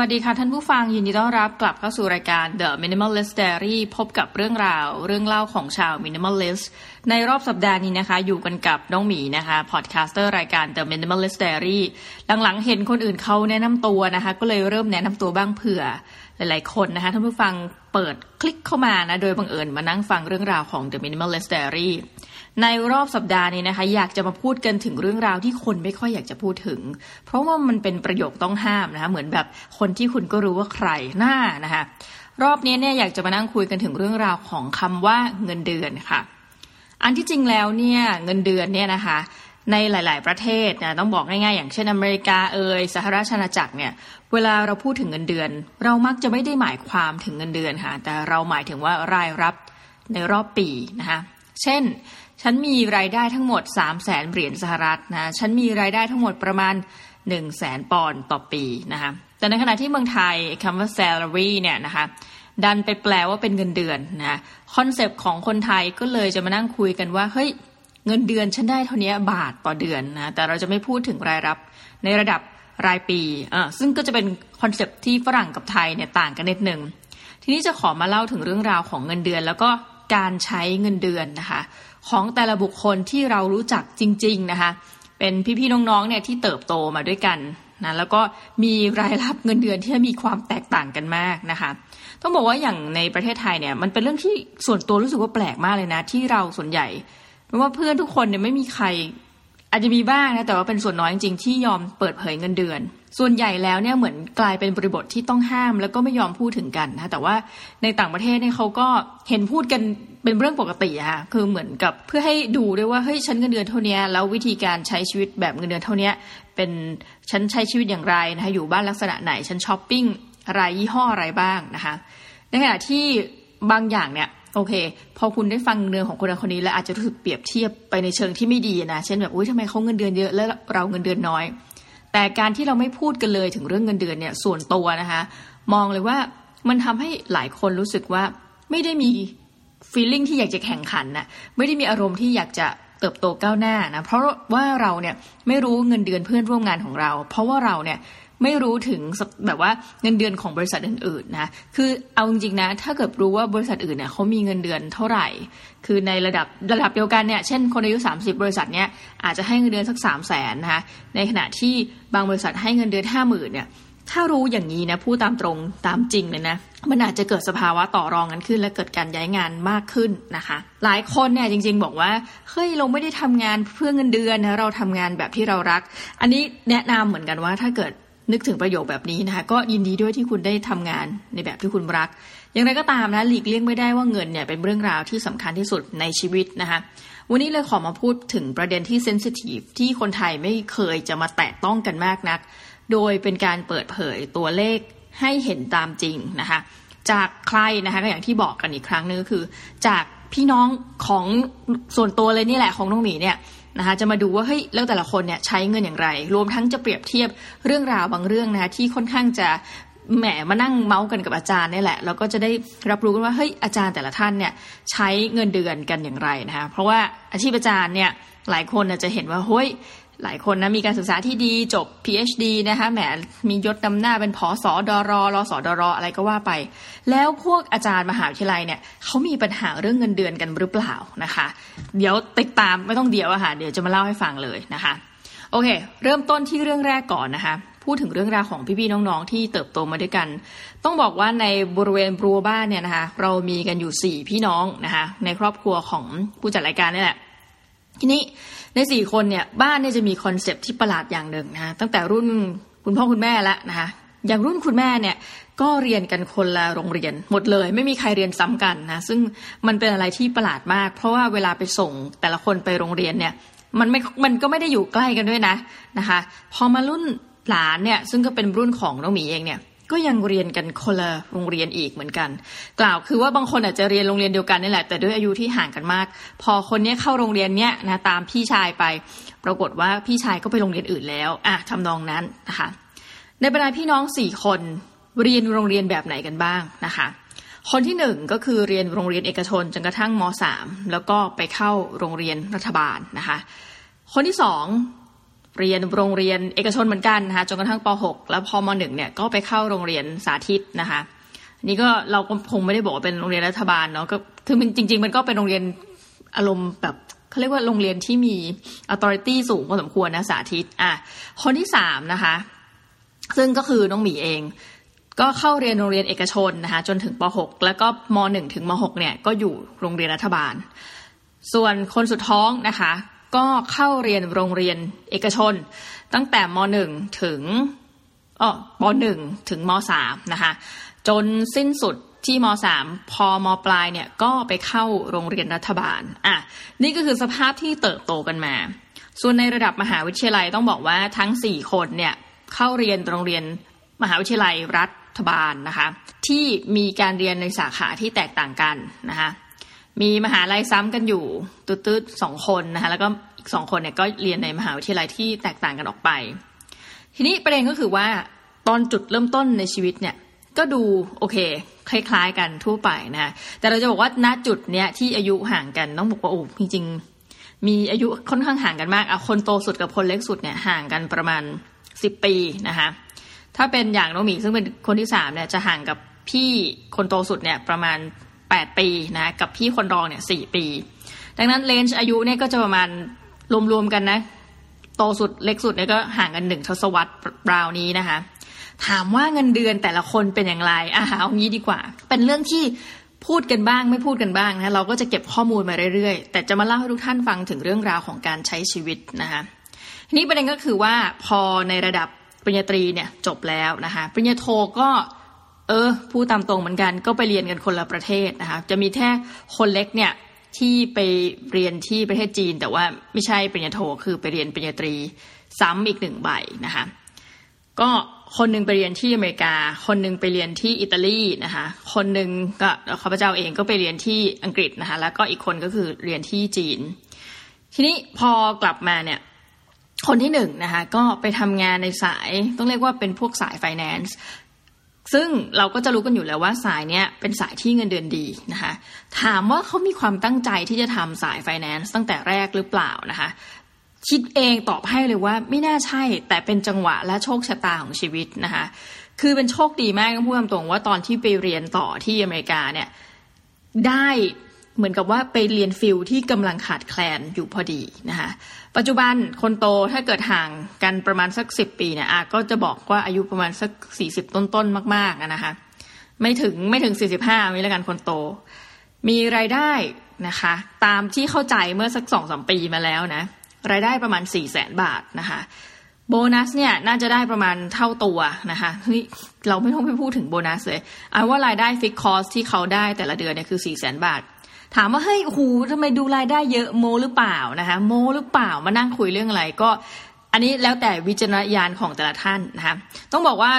วัสดีค่ะท่านผู้ฟังยินดีต้อนรับกลับเข้าสู่รายการ The Minimalist Diary พบกับเรื่องราวเรื่องเล่าของชาว Minimalist ในรอบสัปดาห์นี้นะคะ อยู่กันกับน้องหมีนะคะพอดแคสเตอร์รายการ The Minimalist Diary หลังๆ เห็นคนอื่นเขาแนะนำตัวนะคะ ก็เลยเริ่มแนะนำตัวบ้างเผื่อหลายๆคนนะคะท่านผู้ฟัง เปิดคลิกเข้ามานะ โดยบังเอิญมานั่งฟังเรื่องราวของ The Minimalist Diary ในรอบสัปดาห์นี้นะคะ อยากจะมาพูดกันถึงเรื่องราวที่คนไม่ค่อยอยากจะพูดถึง เพราะว่ามันเป็นประโยคต้องห้ามนะคะเหมือนแบบคนที่คุณก็รู้ว่าใครหน้านะคะรอบนี้เนี่ยอยากจะมานั่งคุยกันถึงเรื่องราวของคำว่าเงินเดือนค่ะ อันที่จริงแล้วเนี่ยเงินเดือนเนี่ยนะคะ ในหลาย ๆ ประเทศนะต้องบอกง่าย ๆ อย่างเช่นอเมริกาเอยสหราชอาณาจักรเนี่ยเวลาเราพูดถึงเงินเดือน เรามักจะไม่ได้หมายความถึงเงินเดือนค่ะแต่เราหมายถึงว่ารายรับในรอบปีนะคะเช่น ฉันมีรายได้ทั้งหมด 3 0 0แสนเหรียญสหรัฐนะฉันมีรายได้ทั้งหมดประมาณ 1 0 0 0 0แสนปอนด์ต่อปีนะคะแต่ในขณะที่เมืองไทยคำว่า salary เนี่ยนะคะดันไปแปลว่าเป็นเงินเดือนนะคอนเซปต์ของคนไทยก็เลยจะมานั่งคุยกันว่าเฮ้ย เงินเดือนฉันได้เท่านี้บาทต่อเดือนนะแต่เราจะไม่พูดถึงรายรับในระดับรายปีอ่าซึ่งก็จะเป็นคอนเซปที่ฝรั่งกับไทยเนี่ยต่างกันนิดนึงทีนี้จะขอมาเล่าถึงเรื่องราวของเงินเดือน แล้วก็การใช้เงินเดือนนะคะของแต่ละบุคคลที่เรารู้จักจริง ๆนะคะ เป็นพี่ๆน้องๆเนี่ยที่เติบโตมาด้วยกันนะแล้วก็มีรายรับเงินเดือนที่มีความแตกต่างกันมากนะคะต้องบอกว่าอย่างในประเทศไทยเนี่ยมันเป็นเรื่องที่ส่วนตัวรู้สึกว่าแปลกมากเลยนะ ที่เราส่วนใหญ่ เพราะว่าเพื่อนทุกคนเนี่ยไม่มีใคร อาจจะมีบ้างนะแต่ว่าเป็นส่วนน้อยจริงๆที่ยอมเปิดเผยเงินเดือน ส่วนใหญ่แล้วเนี่ยเหมือนกลายเป็นบริบทที่ต้องห้าม แล้วก็ไม่ยอมพูดถึงกันนะแต่ว่าในต่างประเทศเนี่ยเขาก็เห็นพูดกันเป็นเรื่องปกติอะค่ะคือเหมือนกับเพื่อให้ดูด้วยว่าเฮ้ยฉันเงินเดือนเท่านี้แล้ววิธีการใช้ชีวิตแบบเงินเดือนเท่านี้เป็นฉันใช้ชีวิตอย่างไรนะคะอยู่บ้านลักษณะไหนฉันช้อปปิ้งอะไรยี่ห้ออะไรบ้างนะคะในขณะที่บางอย่างเนี่ย โอเค พอคุณได้ฟังเงินของคนนั้นคนนี้แล้วอาจจะรู้สึกเปรียบเทียบไปในเชิงที่ไม่ดีนะ เช่นแบบอุ้ยทำไมเขาเงินเดือนเยอะแล้วเราเงินเดือนน้อย แต่การที่เราไม่พูดกันเลยถึงเรื่องเงินเดือนเนี่ยส่วนตัวนะคะ มองเลยว่ามันทำให้หลายคนรู้สึกว่าไม่ได้มีฟีลลิ่งที่อยากจะแข่งขันนะไม่ได้มีอารมณ์ที่อยากจะเติบโตก้าวหน้านะเพราะว่าเราเนี่ยไม่รู้เงินเดือนเพื่อนร่วมงานของเรา เพราะว่าเราเนี่ย ไม่รู้ถึงแบบว่าเงินเดือนของบริษัทอื่นๆนะคือเอาจริงๆนะ ถ้าเกิดรู้ว่าบริษัทอื่นเนี่ยเขามีเงินเดือนเท่าไหร่ คือในระดับระดับเดียวกันเนี่ยเช่นคนอายุ 30 บริษัทเนี่ยอาจจะให้เงินเดือนสัก3 0 0แสนนะคะในขณะที่บางบริษัทให้เงินเดือน 5 0,000เนี่ยถ้ารู้อย่างนี้นะพูดตามตรงตามจริงเลยนะมันอาจจะเกิดสภาวะต่อรองกันขึ้น และเกิดการย้ายงานมากขึ้นนะคะ หลายคนเนี่ยจริง ๆ บอกว่าเฮ้ยเราไม่ได้ทำงานเพื่อเงินเดือนนะเราทำงานแบบที่เรารัก อันนี้แนะนำเหมือนกันว่าถ้าเกิด นึกถึงประโยคแบบนี้นะคะก็ยินดีด้วยที่คุณได้ทำงานในแบบที่คุณรัก อย่างไรก็ตามนะหลีกเลี่ยงไม่ได้ว่าเงินเนี่ยเป็นเรื่องราวที่สำคัญที่สุดในชีวิตนะคะวันนี้เลยขอมาพูดถึงประเด็นที่เซนซิทีฟที่คนไทยไม่เคยจะมาแตะต้องกันมากนัก โดยเป็นการเปิดเผยตัวเลขให้เห็นตามจริงนะคะจากใครนะคะก็อย่างที่บอกกันอีกครั้งนึงก็คือ จากพี่น้องของส่วนตัวเลยนี่แหละของน้องหมีเนี่ย นะคะจะมาดูว่าเฮ้ยแล้วแต่ละคนเนี่ยใช้เงินอย่างไร รวมทั้งจะเปรียบเทียบเรื่องราวบางเรื่องนะคะที่ค่อนข้างจะแหมมานั่งเมาส์กันกับอาจารย์นี่แหละแล้วก็จะได้รับรู้กันว่าเฮ้ยอาจารย์แต่ละท่านเนี่ยใช้เงินเดือนกันอย่างไรนะคะเพราะว่าอาชีพอาจารย์เนี่ยหลายคนจะเห็นว่าเฮ้ย หลายคนนะมีการศึกษาที่ดีจบ PhD นะคะแหมมียศนำหน้าเป็นผอสอดอรอรอสอดอรออะไรก็ว่าไป แล้วพวกอาจารย์มหาวิทยาลัยเนี่ยเขามีปัญหาเรื่องเงินเดือนกันหรือเปล่านะคะ เดี๋ยวติดตามไม่ต้องเดี๋ยวอะค่ะเดี๋ยวจะมาเล่าให้ฟังเลยนะคะโอเค เริ่มต้นที่เรื่องแรกก่อนนะคะพูดถึงเรื่องราวของพี่ๆน้องๆ ที่เติบโตมาด้วยกัน ต้องบอกว่าในบริเวณบัวบ้านเนี่ยนะคะ เรามีกันอยู่สี่พี่น้องนะคะ ในครอบครัวของผู้จัดรายการนี่แหละ ทีนี้ ในสี่คนเนี่ยบ้านเนี่ยจะมีคอนเซปที่ประหลาดอย่างหนึ่งนะตั้งแต่รุ่นคุณพ่อคุณแม่ล้วนะคะอย่างรุ่นคุณแม่เนี่ยก็เรียนกันคนละโรงเรียนหมดเลย ไม่มีใครเรียนซ้ำกันนะซึ่งมันเป็นอะไรที่ประหลาดมาก เพราะว่าเวลาไปส่งแต่ละคนไปโรงเรียนเนี่ยมันไม่มันก็ไม่ได้อยู่ใกล้กันด้วยนะนะคะ พอมารุ่นหลานเนี่ยซึ่งก็เป็นรุ่นของน้องหมีเองเนี่ย ก็ยังเรียนกันคนละโรงเรียนอีกเหมือนกัน กล่าวคือว่าบางคนอาจจะเรียนโรงเรียนเดียวกันนี่แหละแต่ด้วยอายุที่ห่างกันมาก พอคนนี้เข้าโรงเรียนเนี้ยนะตามพี่ชายไป ปรากฏว่าพี่ชายก็ไปโรงเรียนอื่นแล้วอะทำนองนั้นนะคะในบรรดาพี่น้องสี่คนเรียนโรงเรียนแบบไหนกันบ้างนะคะคนที่หนึ่งก็คือเรียนโรงเรียนเอกชนจนกระทั่งมสามแล้วก็ไปเข้าโรงเรียนรัฐบาลนะคะ คนที่สอง เรียนโรงเรียนเอกชนเหมือนกันนะคะจนกระทั่งป .6 แล้วพอม .1 เนี่ยก็ไปเข้าโรงเรียนสาธิตนะคะนี่ก็เราก็คงไม่ได้บอกว่าเป็นโรงเรียนรัฐบาลเนาะก็คือมันจริง ๆ มันก็เป็นโรงเรียนอารมณ์แบบเขาเรียกว่าโรงเรียนที่มี authority สูงพอสมควรนะสาธิตอะคนที่สามนะคะซึ่งก็คือน้องหมีเองก็เข้าเรียนโรงเรียนเอกชนนะคะจนถึงป .6 แล้วก็ม .1 ถึงม .6 เนี่ยก็อยู่โรงเรียนรัฐบาล ส่วนคนสุดท้องนะคะ ก็เข้าเรียนโรงเรียนเอกชน ตั้งแต่ม .1 ถึงอ๋อป .1 ถึงม .3 นะคะ จนสิ้นสุดที่ม .3 พอมปลายเนี่ยก็ไปเข้าโรงเรียนรัฐบาลอะนี่ก็คือสภาพที่เติบโตกันมา ส่วนในระดับมหาวิทยาลัยต้องบอกว่าทั้ง 4 คนเนี่ยเข้าเรียนโรงเรียนมหาวิทยาลัยรัฐบาลนะคะที่มีการเรียนในสาขาที่แตกต่างกันนะคะ มีมหาลัยซ้ำกันอยู่ตืดๆสองคนนะคะแล้วก็อีกสองคนเนี่ยก็เรียนในมหาวิทยาลัยที่แตกต่างกันออกไป ทีนี้ประเด็นก็คือว่าตอนจุดเริ่มต้นในชีวิตเนี่ยก็ดูโอเค คล้าย ๆ กันทั่วไปนะแต่เราจะบอกว่าณจุดเนี้ยที่อายุห่างกันต้องบอกว่าโอ้จริงๆมีอายุค่อนข้างห่างกันมากอะคนโตสุดกับคนเล็กสุดเนี่ยห่างกันประมาณสิบปีนะคะถ้าเป็นอย่างน้องหมีซึ่งเป็นคนที่สามเนี่ยจะห่างกับพี่คนโตสุดเนี่ยประมาณ แปดปีนะกับพี่คนรองเนี่ยสี่ปี ดังนั้นเลนจ์อายุเนี่ยก็จะประมาณรวมๆกันนะ โตสุดเล็กสุดเนี่ยก็ห่างกันหนึ่งทศวรรษราวนี้นะคะ ถามว่าเงินเดือนแต่ละคนเป็นอย่างไรอะเอางี้ดีกว่า เป็นเรื่องที่พูดกันบ้างไม่พูดกันบ้างนะเราก็จะเก็บข้อมูลมาเรื่อยๆ แต่จะมาเล่าให้ทุกท่านฟังถึงเรื่องราวของการใช้ชีวิตนะคะนี้ประเด็นก็คือว่าพอในระดับปริญญาตรีเนี่ยจบแล้วนะคะปริญญาโทก็ เออพูดตามตรงเหมือนกันก็ไปเรียนกันคนละประเทศนะคะจะมีแค่คนเล็กเนี่ยที่ไปเรียนที่ประเทศจีน แต่ว่าไม่ใช่ปริญญาโทคือไปเรียนปริญญาตรีซ้ำอีกหนึ่งใบนะคะก็คนหนึ่งไปเรียนที่อเมริกา คนหนึ่งไปเรียนที่อิตาลีนะคะคนหนึ่งก็ข้าพเจ้าเองก็ไปเรียนที่อังกฤษนะคะแล้วก็อีกคนก็คือเรียนที่จีน ทีนี้พอกลับมาเนี่ยคนที่หนึ่งนะคะก็ไปทำงานในสายต้องเรียกว่าเป็นพวกสายไฟแนนซ์ ซึ่งเราก็จะรู้กันอยู่แล้วว่าสายเนี้ยเป็นสายที่เงินเดือนดีนะคะ ถามว่าเขามีความตั้งใจที่จะทำสายไฟแนนซ์ตั้งแต่แรกหรือเปล่านะคะ คิดเองตอบให้เลยว่าไม่น่าใช่แต่เป็นจังหวะและโชคชะตาของชีวิตนะคะ คือเป็นโชคดีมากต้องพูดตรงว่าตอนที่ไปเรียนต่อที่อเมริกาเนี่ยได้เหมือนกับว่าไปเรียนฟิลที่กำลังขาดแคลนอยู่พอดีนะคะ ปัจจุบันคนโตถ้าเกิดห่างกันประมาณสักสิบปีเนี่ยอะก็จะบอกว่าอายุประมาณสักสี่สิบต้นๆมากๆนะคะไม่ถึงไม่ถึงสี่สิบห้ามีแล้วกันคนโต มีรายได้นะคะ ตามที่เข้าใจเมื่อสักสองสามปีมาแล้วนะรายได้ประมาณ4ี่แสนบาทนะคะโบนัสเนี่ยน่าจะได้ประมาณเท่าตัวนะคะนี่เราไม่ต้องไปพูดถึงโบนัสเลยเอาว่ารายได้ฟิกคอสที่เขาได้แต่ละเดือนเนี่ยคือ4ี่แสนบาท ถามว่าเฮ้ยหูทำไมดูรายได้เยอะโมหรือเปล่านะคะ โมหรือเปล่ามานั่งคุยเรื่องอะไรก็ อันนี้แล้วแต่วิจารณญาณของแต่ละท่านนะคะต้องบอกว่า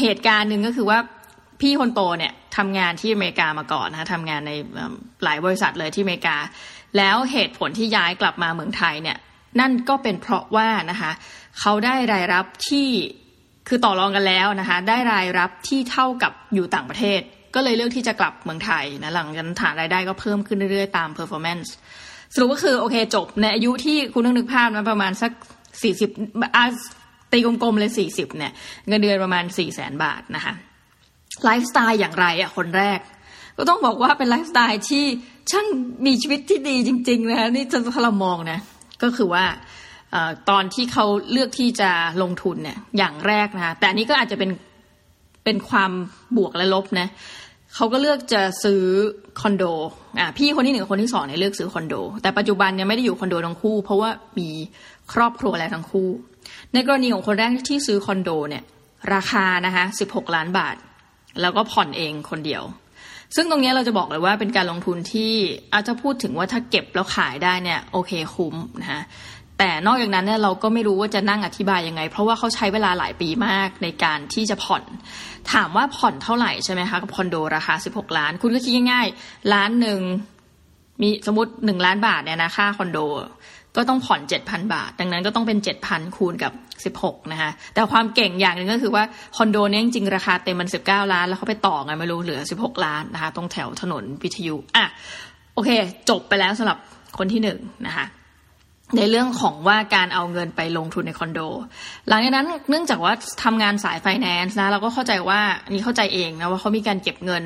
เหตุการณ์หนึ่งก็คือว่าพี่คนโตเนี่ยทำงานที่อเมริกามาก่อนนะคะทำงานในหลายบริษัทเลยที่อเมริกา แล้วเหตุผลที่ย้ายกลับมาเมืองไทยเนี่ยนั่นก็เป็นเพราะว่านะคะเขาได้รายรับที่คือต่อรองกันแล้วนะคะได้รายรับที่เท่ากับอยู่ต่างประเทศ ก็เลยเลือกที่จะกลับเมืองไทยนะหลังจากฐานรายได้ก็เพิ่มขึ้นเรื่อยๆ ตาม performance สรุปก็คือโอเคจบในอายุที่คุณต้องนึกภาพนะประมาณสักสี่สิบตีกลมๆเลยสี่สิบเนี่ยเงินเดือนประมาณสี่แสนบาทนะคะไลฟ์สไตล์อย่างไรอะคนแรก ก็ต้องบอกว่าเป็นไลฟ์สไตล์ที่ช่างมีชีวิตที่ดีจริง ๆ นะคะนี่จะถ้าเรามองนะก็คือว่าตอนที่เขาเลือกที่จะลงทุนเนี่ยอย่างแรกนะคะแต่อันนี้ก็อาจจะเป็น เป็นความบวกและลบนะเขาก็เลือกจะซื้อคอนโดอ่าพี่คนที่หนึ่งคนที่สองเนี่ยเลือกซื้อคอนโด แต่ปัจจุบันเนี่ยไม่ได้อยู่คอนโดทั้งคู่ เพราะว่ามีครอบครัวแล้วทั้งคู่ ในกรณีของคนแรกที่ซื้อคอนโดเนี่ยราคานะคะสิบหกล้านบาท แล้วก็ผ่อนเองคนเดียว ซึ่งตรงนี้เราจะบอกเลยว่าเป็นการลงทุนที่อาจจะพูดถึงว่าถ้าเก็บแล้วขายได้เนี่ยโอเคคุ้มนะคะ แต่นอกจากนั้นเนี่ยเราก็ไม่รู้ว่าจะนั่งอธิบายยังไง เพราะว่าเขาใช้เวลาหลายปีมากในการที่จะผ่อน ถามว่าผ่อนเท่าไหร่ใช่ไหมคะกับคอนโดราคา 16 ล้าน คุณก็คิดง่ายๆล้านหนึ่งมีสมมติหนึ่งล้านบาทเนี่ยนะค่าคอนโดก็ต้องผ่อนเจ็ดพันบาท ดังนั้นก็ต้องเป็นเจ็ดพันคูณกับสิบหกนะคะแต่ความเก่งอย่างหนึ่งก็คือว่าคอนโดนี้จริงราคาเต็มมันสิบเก้าล้าน แล้วเขาไปต่อไงไม่รู้เหลือสิบหกล้านนะคะตรงแถวถนนวิทยุอะโอเค จบไปแล้วสำหรับคนที่หนึ่งนะคะ ในเรื่องของว่าการเอาเงินไปลงทุนในคอนโด หลังจากนั้นเนื่องจากว่าทำงานสายไฟแนนซ์นะเราก็เข้าใจว่านี่เข้าใจเองนะว่าเขามีการเก็บเงิน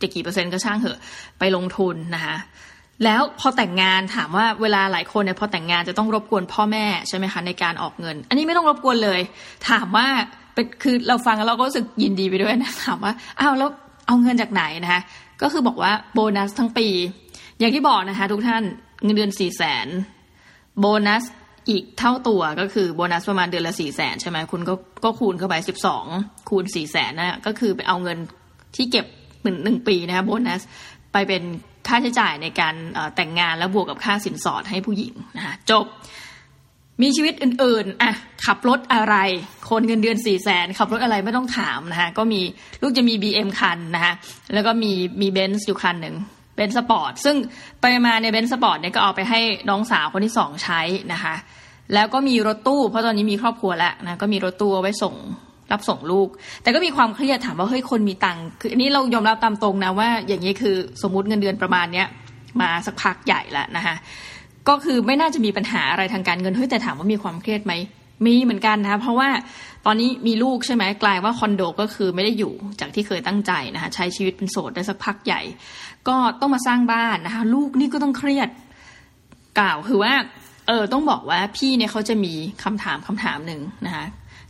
จะกี่เปอร์เซ็นต์ก็ช่างเถอะไปลงทุนนะคะแล้วพอแต่งงานถามว่าเวลาหลายคนเนี่ยพอแต่งงานจะต้องรบกวนพ่อแม่ใช่ไหมคะในการออกเงิน อันนี้ไม่ต้องรบกวนเลย ถามว่าเป็นคือเราฟังแล้วเราก็รู้สึกยินดีไปด้วยนะถามว่าอ้าวแล้วเอาเงินจากไหนนะคะก็คือบอกว่าโบนัสทั้งปี อย่างที่บอกนะคะทุกท่านเงินเดือนสี่แสน โบนัสอีกเท่าตัวก็คือโบนัสประมาณเดือนละสี่แสนใช่ไหมคุณก็ก็คูณเข้าไปสิบสองคูณสี่แสนนะก็คือไปเอาเงินที่เก็บหนึ่งหนึ่งปีนะคะโบนัสไปเป็นค่าใช้จ่ายในการแต่งงานแล้วบวกกับค่าสินสอดให้ผู้หญิงนะคะจบ มีชีวิตอื่นๆอะขับรถอะไร คนเงินเดือนสี่แสนขับรถอะไรไม่ต้องถามนะคะก็มีลูกจะมี BM คันนะคะแล้วก็มีมีเบนซ์อยู่คันหนึ่ง เบนซ์สปอร์ตซึ่งไปมาในเบนซ์สปอร์ตเนี่ยก็เอาไปให้น้องสาวคนที่สองใช้นะคะ แล้วก็มีรถตู้ เพราะตอนนี้มีครอบครัวแล้วนะก็มีรถตู้เอาไว้ส่งรับส่งลูก แต่ก็มีความเครียดถามว่าเฮ้ยคนมีตังค์คืออันนี้เรายอมรับตามตรงนะว่า อย่างนี้คือสมมุติเงินเดือนประมาณเนี้ยมาสักพักใหญ่แล้วนะคะก็คือไม่น่าจะมีปัญหาอะไรทางการเงินเฮ้ยแต่ถามว่ามีความเครียดไหม มีเหมือนกันนะคะเพราะว่าตอนนี้มีลูกใช่ไหมกลายว่าคอนโดก็คือไม่ได้อยู่จากที่เคยตั้งใจนะคะใช้ชีวิตเป็นโสดได้สักพักใหญ่ ก็ต้องมาสร้างบ้านนะคะลูกนี่ก็ต้องเครียดกล่าวคือว่าเออต้องบอกว่าพี่เนี่ยเขาจะมีคำถามคำถามหนึ่งนะคะ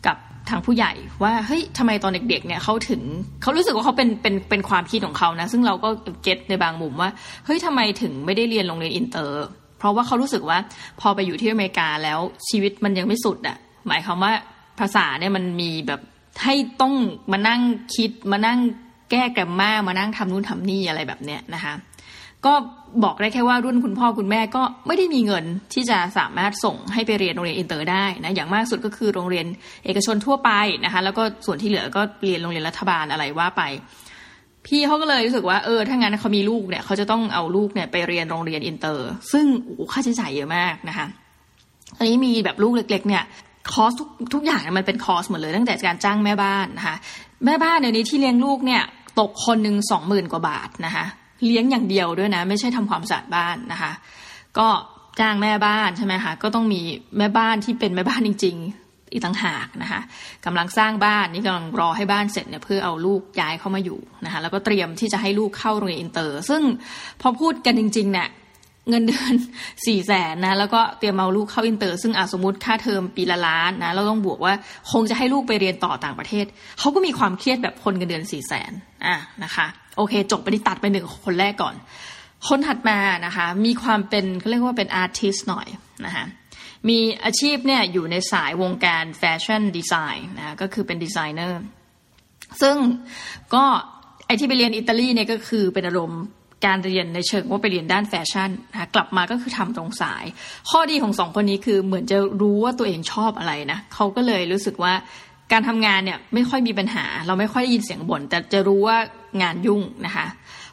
กับทางผู้ใหญ่ว่าเฮ้ยทำไมตอนเด็กๆเนี่ยเขาถึงเขารู้สึกว่าเขาเป็นเป็นเป็นความคิดของเขานะซึ่งเราก็ get ในบางมุมว่าเฮ้ยทำไมถึงไม่ได้เรียนโรงเรียนอินเตอร์ เพราะว่าเขารู้สึกว่าพอไปอยู่ที่อเมริกาแล้วชีวิตมันยังไม่สุดอะ หมายความว่าภาษาเนี่ยมันมีแบบให้ต้องมานั่งคิดมานั่งแก้ grammar มานั่งทำนู่นทำนี่อะไรแบบเนี้ยนะคะก็บอกได้แค่ว่ารุ่นคุณพ่อคุณแม่ก็ไม่ได้มีเงินที่จะสามารถส่งให้ไปเรียนโรงเรียนอินเตอร์ได้นะอย่างมากสุดก็คือโรงเรียนเอกชนทั่วไปนะคะ แล้วก็ส่วนที่เหลือก็เรียนโรงเรียนรัฐบาลอะไรว่าไป พี่เขาก็เลยรู้สึกว่าเออถ้างั้นเขามีลูกเนี่ยเขาจะต้องเอาลูกเนี่ยไปเรียนโรงเรียนอินเตอร์ ซึ่งโอ้ค่าใช้จ่ายเยอะมากนะคะอันนี้มีแบบลูกเล็ก ๆ เนี่ย cost ทุกทุกอย่างมันเป็น cost หมดเลยตั้งแต่การจ้างแม่บ้านนะคะแม่บ้านเดี๋ยวนี้ที่เลี้ยงลูกเนี่ยตกคนหนึ่งสองหมื่นกว่าบาทนะคะเลี้ยงอย่างเดียวด้วยนะ ไม่ใช่ทำความสะอาดบ้านนะคะ ก็จ้างแม่บ้านใช่ไหมคะก็ต้องมีแม่บ้านที่เป็นแม่บ้านจริง ๆ อีกต่างหากนะคะกำลังสร้างบ้านนี่กำลังรอให้บ้านเสร็จเนี่ยเพื่อเอาลูกย้ายเข้ามาอยู่นะคะแล้วก็เตรียมที่จะให้ลูกเข้าโรงเรียนอินเตอร์ ซึ่งพอพูดกันจริงๆเนี่ย เงินเดือนสี่แสนนะแล้วก็เตรียมเอาลูกเข้าอินเตอร์ ซึ่งอาสมมติค่าเทอมปีละล้านนะเราต้องบวกว่าคงจะให้ลูกไปเรียนต่อต่างประเทศเขาก็มีความเครียดแบบคนเงินเดือนสี่แสนอะนะคะโอเค จบไปที่ตัดไปหนึ่งคนแรกก่อน คนถัดมานะคะมีความเป็นเขาเรียกว่าเป็น artist หน่อยนะคะมีอาชีพเนี่ยอยู่ในสายวงการแฟชั่นดีไซน์นะก็คือเป็นดีไซเนอร์ซึ่งก็ไอที่ไปเรียนอิตาลีเนี่ยก็คือเป็นอารมณ์ การเรียนในเชิงว่าไปเรียนด้านแฟชั่นนะกลับมาก็คือทำตรงสาย ข้อดีของสองคนนี้คือเหมือนจะรู้ว่าตัวเองชอบอะไรนะเขาก็เลยรู้สึกว่าการทำงานเนี่ยไม่ค่อยมีปัญหา เราไม่ค่อยได้ยินเสียงบ่นแต่จะรู้ว่างานยุ่งนะคะ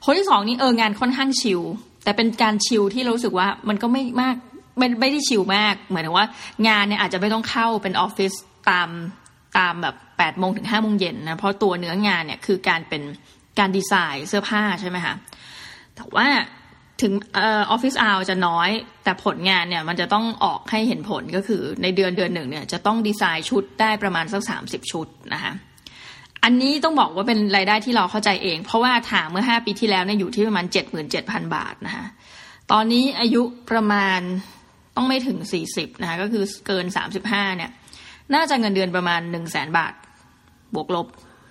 คนที่สองนี่เอองานค่อนข้างชิลแต่เป็นการชิลที่รู้สึกว่ามันก็ไม่มากไม่ไม่ได้ชิลมากเหมือนว่างานเนี่ยอาจจะไม่ต้องเข้าเป็นออฟฟิศตามตามแบบแปดโมงถึงห้าโมงเย็นนะเพราะตัวเนื้องานเนี่ยคือการเป็นการดีไซน์เสื้อผ้าใช่ไหมคะ แต่ว่าถึงออฟฟิศอาจะน้อย แต่ผลงานเนี่ยมันจะต้องออกให้เห็นผลก็คือในเดือนเดือนหนึ่งเนี่ยจะต้องดีไซน์ชุดได้ประมาณสักสามสิบชุดนะคะอันนี้ต้องบอกว่าเป็นรายได้ที่เราเข้าใจเอง เพราะว่าถามเมื่อห้าปีที่แล้วเนี่ยอยู่ที่ประมาณเจ็ดหมื่นเจ็ดพันบาทนะคะตอนนี้อายุประมาณต้องไม่ถึงสี่สิบนะคะก็คือเกินสามสิบห้าเนี่ยน่าจะเงินเดือนประมาณหนึ่งแสนบาท บวกลบ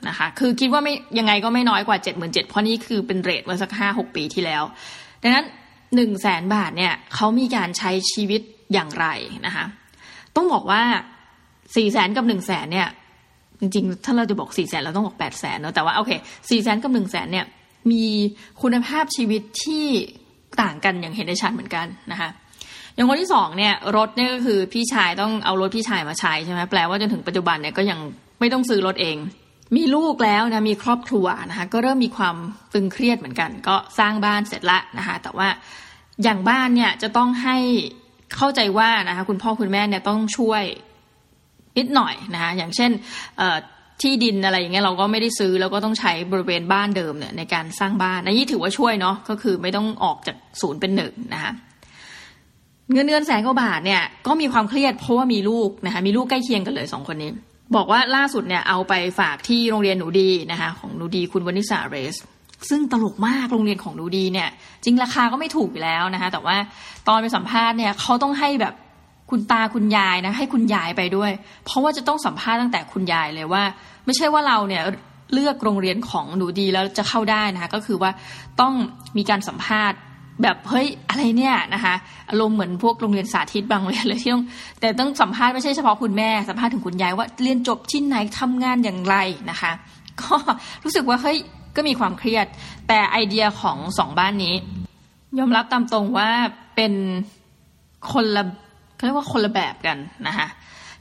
นะคะ คือคิดว่าไม่ยังไงก็ไม่น้อยกว่าเจ็ดหมื่นเจ็ดเพราะนี่คือเป็นเรทเมื่อสักห้าหกปีที่แล้ว ดังนั้นหนึ่งแสนบาทเนี่ยเขามีการใช้ชีวิตอย่างไรนะคะ ต้องบอกว่าสี่แสนกับหนึ่งแสนเนี่ย จริงๆ ถ้าเราจะบอกสี่แสนเราต้องบอกแปดแสนเนาะแต่ว่าโอเคสี่แสนกับหนึ่งแสนเนี่ยมีคุณภาพชีวิตที่ต่างกันอย่างเห็นได้ชัดเหมือนกันนะคะอย่างคนที่สองเนี่ยรถเนี่ยก็คือพี่ชายต้องเอารถพี่ชายมาใช้ใช่ไหมแปลว่าจนถึงปัจจุบันเนี่ยก็ยังไม่ต้องซื้อรถเอง มีลูกแล้วนะมีครอบครัวนะคะก็เริ่มมีความตึงเครียดเหมือนกัน ก็สร้างบ้านเสร็จละนะคะแต่ว่าอย่างบ้านเนี่ยจะต้องให้เข้าใจว่านะคะคุณพ่อคุณแม่เนี่ยต้องช่วยนิดหน่อยนะคะอย่างเช่นที่ดินอะไรอย่างเงี้ยเราก็ไม่ได้ซื้อแล้วก็ต้องใช้บริเวณบ้านเดิมเนี่ยในการสร้างบ้านอันนี้ถือว่าช่วยเนาะก็คือไม่ต้องออกจากศูนย์เป็นหนึ่งนะคะเงินเดือนแสนกว่าบาทเนี่ยก็มีความเครียดเพราะว่ามีลูกนะคะมีลูกใกล้เคียงกันเลยสองคนนี้ บอกว่าล่าสุดเนี่ยเอาไปฝากที่โรงเรียนหนูดีนะคะของหนูดีคุณวนิสาเรส ซึ่งตลกมากโรงเรียนของหนูดีเนี่ย จริงราคาก็ไม่ถูกอยู่แล้วนะคะ แต่ว่าตอนไปสัมภาษณ์เนี่ยเขาต้องให้แบบคุณตาคุณยายนะให้คุณยายไปด้วย เพราะว่าจะต้องสัมภาษณ์ตั้งแต่คุณยายเลยว่า ไม่ใช่ว่าเราเนี่ยเลือกโรงเรียนของหนูดีแล้วจะเข้าได้นะคะก็คือว่าต้องมีการสัมภาษณ์ แบบเฮ้ยอะไรเนี่ยนะคะอารมณ์เหมือนพวกโรงเรียนสาธิตบางโรงเรียนเลยที่ต้องแต่ต้องสัมภาษณ์ไม่ใช่เฉพาะคุณแม่สัมภาษณ์ถึงคุณยายว่าเรียนจบที่ไหนทำงานอย่างไรนะคะ ก็รู้สึกว่าเฮ้ยก็มีความเครียด แต่ไอเดียของสองบ้านนี้ ยอมรับตามตรงว่าเป็นคนละเรียกว่าคนละแบบกันนะคะ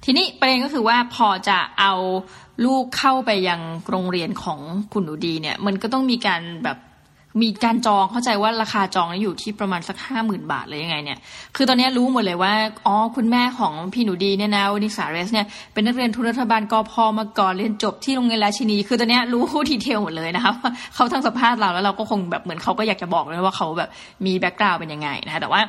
ทีนี้ประเด็นก็คือว่าพอจะเอาลูกเข้าไปยังโรงเรียนของคุณหนูดีเนี่ย มันก็ต้องมีการแบบ มีการจองเข้าใจว่าราคาจองอยู่ที่ประมาณสักห้าหมื่นบาทเลยยังไงเนี่ย คือตอนนี้รู้หมดเลยว่า อ๋อ คุณแม่ของพี่หนูดีเนี่ยนะวนิษาเรซเนี่ย เป็นนักเรียนทุนรัฐบาลกอพอมาก่อนเรียนจบที่โรงเรียนราชินี คือตอนนี้รู้ detail หมดเลยนะคะเขาทั้งสัมภาษณ์เราแล้วเราก็คงแบบเหมือนเขาก็อยากจะบอกเลยว่าเขาแบบมี background เป็นยังไงนะคะแต่ว่า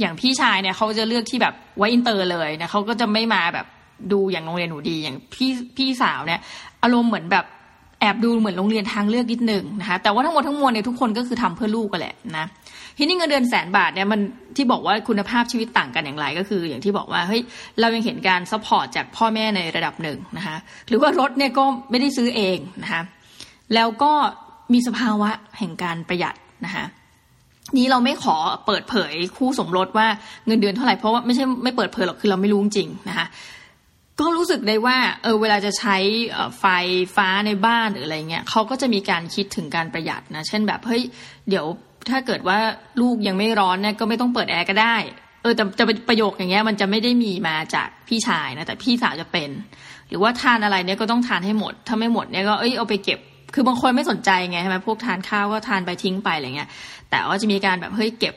อย่างพี่ชายเนี่ยเขาจะเลือกที่แบบไว้อินเตอร์เลยนะเขาก็จะไม่มาแบบดูอย่างโรงเรียนหนูดีอย่างพี่พี่สาวเนี่ย อารมณ์เหมือนแบบ แบบดูเหมือนโรงเรียนทางเลือกนิดหนึ่งนะคะแต่ว่าทั้งหมดทั้งมวลเนี่ยทุกคนก็คือทำเพื่อลูกกันแหละนะทีนี้เงินเดือนแสนบาทเนี่ยมันที่บอกว่าคุณภาพชีวิตต่างกันอย่างไรก็คือ อย่างที่บอกว่าเฮ้ยเรายังเห็นการ support จากพ่อแม่ในระดับหนึ่งนะคะหรือว่ารถเนี่ยก็ไม่ได้ซื้อเองนะคะแล้วก็มีสภาวะแห่งการประหยัดนะคะนี้เราไม่ขอเปิดเผยคู่สมรสว่าเงินเดือนเท่าไหร่เพราะว่าไม่ใช่ไม่เปิดเผยหรอกคือเราไม่รู้จริงนะคะ ก็รู้สึกได้ว่าเออเวลาจะใช้ไฟฟ้าในบ้านหรืออะไรเงี้ยเขาก็จะมีการคิดถึงการประหยัดนะ เช่นแบบเฮ้ยเดี๋ยวถ้าเกิดว่าลูกยังไม่ร้อนเนี่ยก็ไม่ต้องเปิดแอร์ก็ได้ เออแต่จะเป็นประโยคอย่างเงี้ยมันจะไม่ได้มีมาจากพี่ชายนะแต่พี่สาวจะเป็น หรือว่าทานอะไรเนี่ยก็ต้องทานให้หมด ถ้าไม่หมดเนี่ยก็เอ้ยเอาไปเก็บ คือบางคนไม่สนใจไงใช่ไหมพวกทานข้าวก็ทานไปทิ้งไปอะไรเงี้ย แต่ว่าจะมีการแบบเฮ้ยเก็บ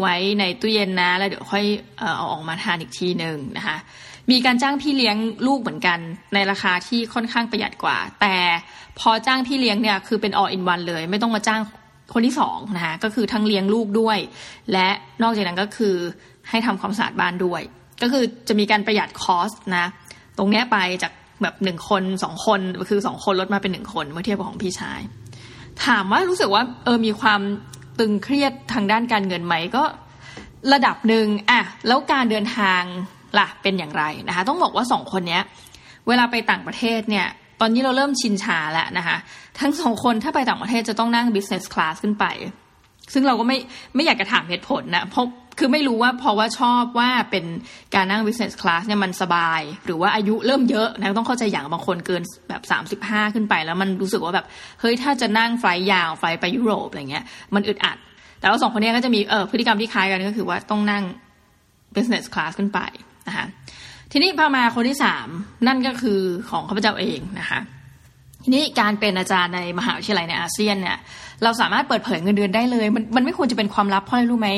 ไว้ในตู้เย็นนะ แล้วเดี๋ยวค่อยเอาออกมาทานอีกทีหนึ่งนะคะ มีการจ้างพี่เลี้ยงลูกเหมือนกัน ในราคาที่ค่อนข้างประหยัดกว่า แต่พอจ้างพี่เลี้ยงเนี่ยคือเป็น all in one เลย ไม่ต้องมาจ้างคนที่สองนะคะก็คือทั้งเลี้ยงลูกด้วย และนอกจากนั้นก็คือให้ทำความสะอาดบ้านด้วย ก็คือจะมีการประหยัดคอสนะตรงนี้ไปจากแบบหนึ่งคนสองคนคือสองคนลดมาเป็นหนึ่งคนเมื่อเทียบกับของพี่ชาย ถามว่ารู้สึกว่าเออมีความตึงเครียดทางด้านการเงินไหมก็ระดับหนึ่งอะแล้วการเดินทาง ล่ะเป็นอย่างไรนะคะ ต้องบอกว่าสองคนนี้เวลาไปต่างประเทศเนี่ย ตอนนี้เราเริ่มชินชาแล้วนะคะ ทั้งสองคนถ้าไปต่างประเทศจะต้องนั่ง business class ขึ้นไป ซึ่งเราก็ไม่ไม่อยากจะถามเหตุผลนะเพราะคือไม่รู้ว่าเพราะว่าชอบว่าเป็นการนั่ง business class เนี่ยมันสบาย หรือว่าอายุเริ่มเยอะนะต้องเข้าใจอย่างบางคนเกินแบบ 35 ขึ้นไป แล้วมันรู้สึกว่าแบบเฮ้ยถ้าจะนั่งไฟยาวไฟไปยุโรปอะไรเงี้ยมันอึดอัด แต่ว่าสองคนนี้ก็จะมีเออพฤติกรรมที่คล้ายกันก็คือว่าต้องนั่ง business class ขึ้นไป นะคะทีนี้พามาคนที่สามนั่นก็คือของข้าพเจ้าเองนะคะทีนี้การเป็นอาจารย์ในมหาวิทยาลัยในอาเซียนเนี่ยเราสามารถเปิดเผยเงินเดือนได้เลยมันมันไม่ควรจะเป็นความลับเพราะอะไรรู้ไหม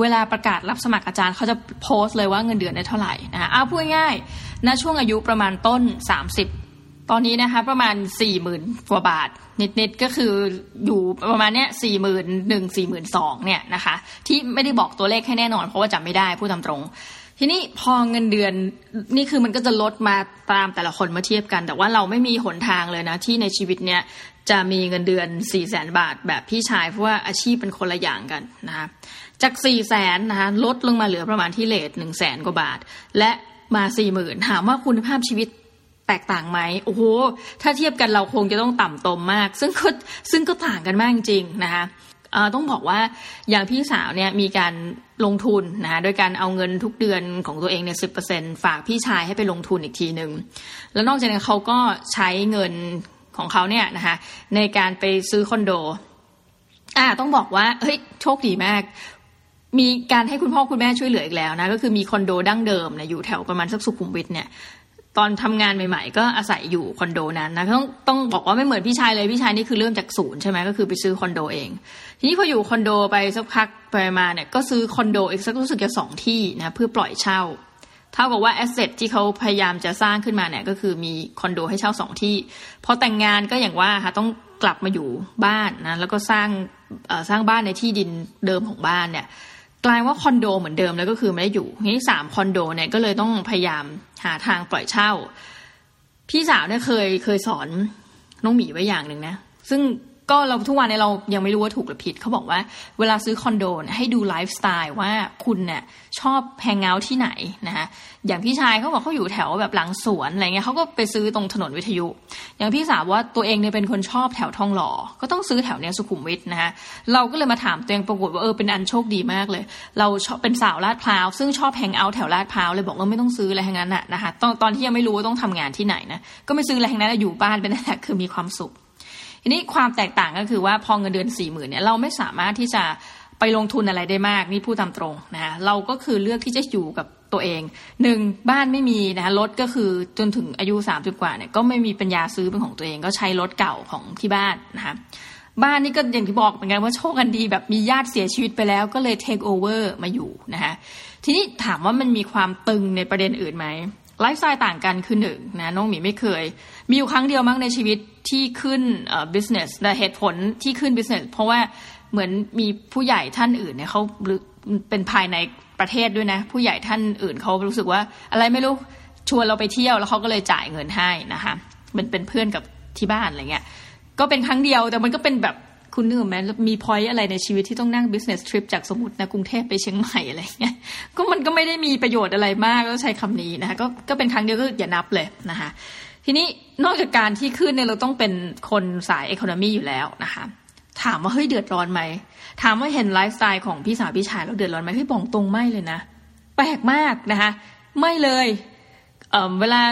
เวลาประกาศรับสมัครอาจารย์เขาจะโพสต์เลยว่าเงินเดือนได้เท่าไหร่นะคะเอาพูดง่ายๆณช่วงอายุประมาณต้น 30 ตอนนี้นะคะประมาณ4ี่หมื่นกว่าบาท นิดๆก็คืออยู่ประมาณเนี้ยสี่หมื่นหนึ่งสี่หมื่นสองเนี่ยนะคะที่ไม่ได้บอกตัวเลขให้แน่นอนเพราะว่าจำไม่ได้พูดตามตรง ทีนี้พอเงินเดือนนี่คือมันก็จะลดมาตามแต่ละคนมาเทียบกัน แต่ว่าเราไม่มีหนทางเลยนะที่ในชีวิตเนี้ยจะมีเงินเดือน4ี่แสนบาทแบบพี่ชายเพราะว่าอาชีพเป็นคนละอย่างกันนะคะจาก4ี่แสนนะคะลดลงมาเหลือประมาณที่เลทหนึ่งแสนกว่าบาท และมาสี่หมื่นถามว่าคุณภาพชีวิตแตกต่างไหมโอ้โหถ้าเทียบกันเราคงจะต้องต่ำตมมาก ซึ่งก็ซึ่งก็ต่างกันมากจริงนะคะ ต้องบอกว่าอย่างพี่สาวเนี่ยมีการลงทุนนะคะโดยการเอาเงินทุกเดือนของตัวเองเนี่ยสิฝากพี่ชายให้ไปลงทุนอีกทีหนึ่งแล้วนอกจากนั้นเขาก็ใช้เงินของเขาเนี่ยนะคะในการไปซื้อคอนโดอ่าต้องบอกว่าเฮ้ยโชคดีมาก มีการให้คุณพ่อคุณแม่ช่วยเหลืออีกแล้วนะก็คือมีคอนโดดั้งเดิมนะอยู่แถวประมาณสักสุขุมวิทเนี่ย ตอนทำงานใหม่ ๆ ก็อาศัยอยู่คอนโดนั้นนะต้องต้องบอกว่าไม่เหมือนพี่ชายเลยพี่ชายนี่คือเริ่มจากศูนย์ใช่ไหมก็คือไปซื้อคอนโดเอง ทีนี้พออยู่คอนโดไปสักพักไปมาเนี่ยก็ซื้อคอนโดอีกสักรู้สึกจะสองที่นะเพื่อปล่อยเช่าเท่ากับว่าแอสเซทที่เขาพยายามจะสร้างขึ้นมาเนี่ยก็คือมีคอนโดให้เช่าสองที่พอแต่งงานก็อย่างว่าค่ะต้องกลับมาอยู่บ้านนะแล้วก็สร้างสร้างบ้านในที่ดินเดิมของบ้านเนี่ย กลายว่าคอนโดเหมือนเดิมแล้วก็คือไม่ได้อยู่นี่สามคอนโดเนี่ยก็เลยต้องพยายามหาทางปล่อยเช่า พี่สาวเนี่ยเคยเคยสอนน้องหมีไว้อย่างหนึ่งนะ ซึ่ง ก็เราทุกวันนี้เรายังไม่รู้ว่าถูกหรือผิดเขาบอกว่า เวลาซื้อคอนโดให้ดูไลฟ์สไตล์ว่าคุณเนี่ยชอบแฮงเอาท์ที่ไหนนะคะอย่างพี่ชายเขาบอกเขาอยู่แถวแบบหลังสวนอะไรเงี้ยเขาก็ไปซื้อตรงถนนวิทยุ อย่างพี่สาวว่าตัวเองเนี่ยเป็นคนชอบแถวทองหล่อก็ต้องซื้อแถวเนี้ยสุขุมวิทนะคะเราก็เลยมาถามตัวเองปรากฏว่าเออเป็นอันโชคดีมากเลย เราชอบเป็นสาวลาดพร้าวซึ่งชอบแฮงเอาท์แถวลาดพร้าวเลยบอกว่าไม่ต้องซื้ออะไรทั้งนั้นนะนะคะตอนตอนที่ยังไม่รู้ว่าต้องทำงานที่ไหนนะก็ไม่ซื้ออะไรทั้งนั้นอยู่บ้านเป็นแหละคือมีความสุขีนี้ความแตกต่างก็คือว่าพอเงินเดือนสี่หมื่นเนี่ยเราไม่สามารถที่จะไปลงทุนอะไรได้มากนี่พูดตามตรงนะคะเราก็คือเลือกที่จะอยู่กับตัวเองหนึ่งบ้านไม่มีนะคะรถก็คือจนถึงอายุสามสิบกว่าเนี่ยก็ไม่มีปัญญาซื้อเป็นของตัวเอง ก็ใช้รถเก่าของที่บ้านนะคะบ้านนี่ก็อย่างที่บอกเหมือนกันว่าโชคกันดีแบบมีญาติเสียชีวิตไปแล้วก็เลยเทคโอเวอร์มาอยู่นะคะทีนี้ถามว่ามันมีความตึงในประเด็นอื่นไหม ไลฟ์สไตล์ต่างกันคือหนึ่งนะน้องหมีไม่เคย มีอยู่ครั้งเดียวมั้งในชีวิตที่ขึ้นเอ่อ business แต่เหตุผลที่ขึ้น business เพราะว่าเหมือนมีผู้ใหญ่ท่านอื่นเนี่ยเขาเป็นภายในประเทศด้วยนะ ผู้ใหญ่ท่านอื่นเขารู้สึกว่า อะไรไม่รู้ชวนเราไปเที่ยวแล้วเขาก็เลยจ่ายเงินให้นะคะมันเป็นเพื่อนกับที่บ้านอะไรเงี้ยก็เป็นครั้งเดียวแต่มันก็เป็นแบบ คุณนึกไหมมี point อะไรในชีวิตที่ต้องนั่ง business trip จากสมมตินะกรุงเทพไปเชียงใหม่อะไรเงี้ยก็มันก็ไม่ได้มีประโยชน์อะไรมากก็ใช้คำนี้นะคะก็ก็เป็นครั้งเดียวก็อย่านับเลยนะคะทีนี้นอกจากการที่ขึ้นเนี่ยเราต้องเป็นคนสาย economy อยู่แล้วนะคะถามว่าเฮ้ยเดือดร้อนไหมถามว่าเห็นไลฟ์สไตล์ของพี่สาวพี่ชายแล้วเดือดร้อนไหมเฮ้ยบอกตรงไม่เลยนะแปลกมากนะคะไม่เลยเวลา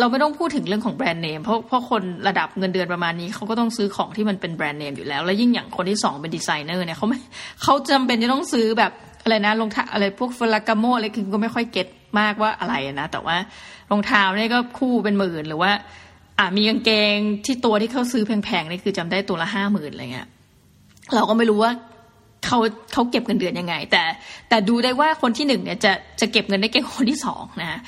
เราไม่ต้องพูดถึงเรื่องของแบรนด์เนมเพราะเพราะคนระดับเงินเดือนประมาณนี้เขาก็ต้องซื้อของที่มันเป็นแบรนด์เนมอยู่แล้ว แล้วยิ่งอย่างคนที่สองเป็นดีไซเนอร์เนี่ยเขาไม่เขาจำเป็นจะต้องซื้อแบบอะไรนะรองเท้าอะไรพวกฟลากาโมอะไรคือก็ไม่ค่อยเก็ตมากว่าอะไรนะ แต่ว่ารองเท้าเนี่ยก็คู่เป็นหมื่นหรือว่า อ่ามีกางเกงที่ตัวที่เขาซื้อแพงๆนี่คือจำได้ตัวละห้าหมื่นอะไรเงี้ยเราก็ไม่รู้ว่าเขาเขาเก็บเงินเดือนยังไง แต่แต่ดูได้ว่าคนที่หนึ่งเนี่ยจะจะเก็บเงินได้เก่งคนที่สองนะ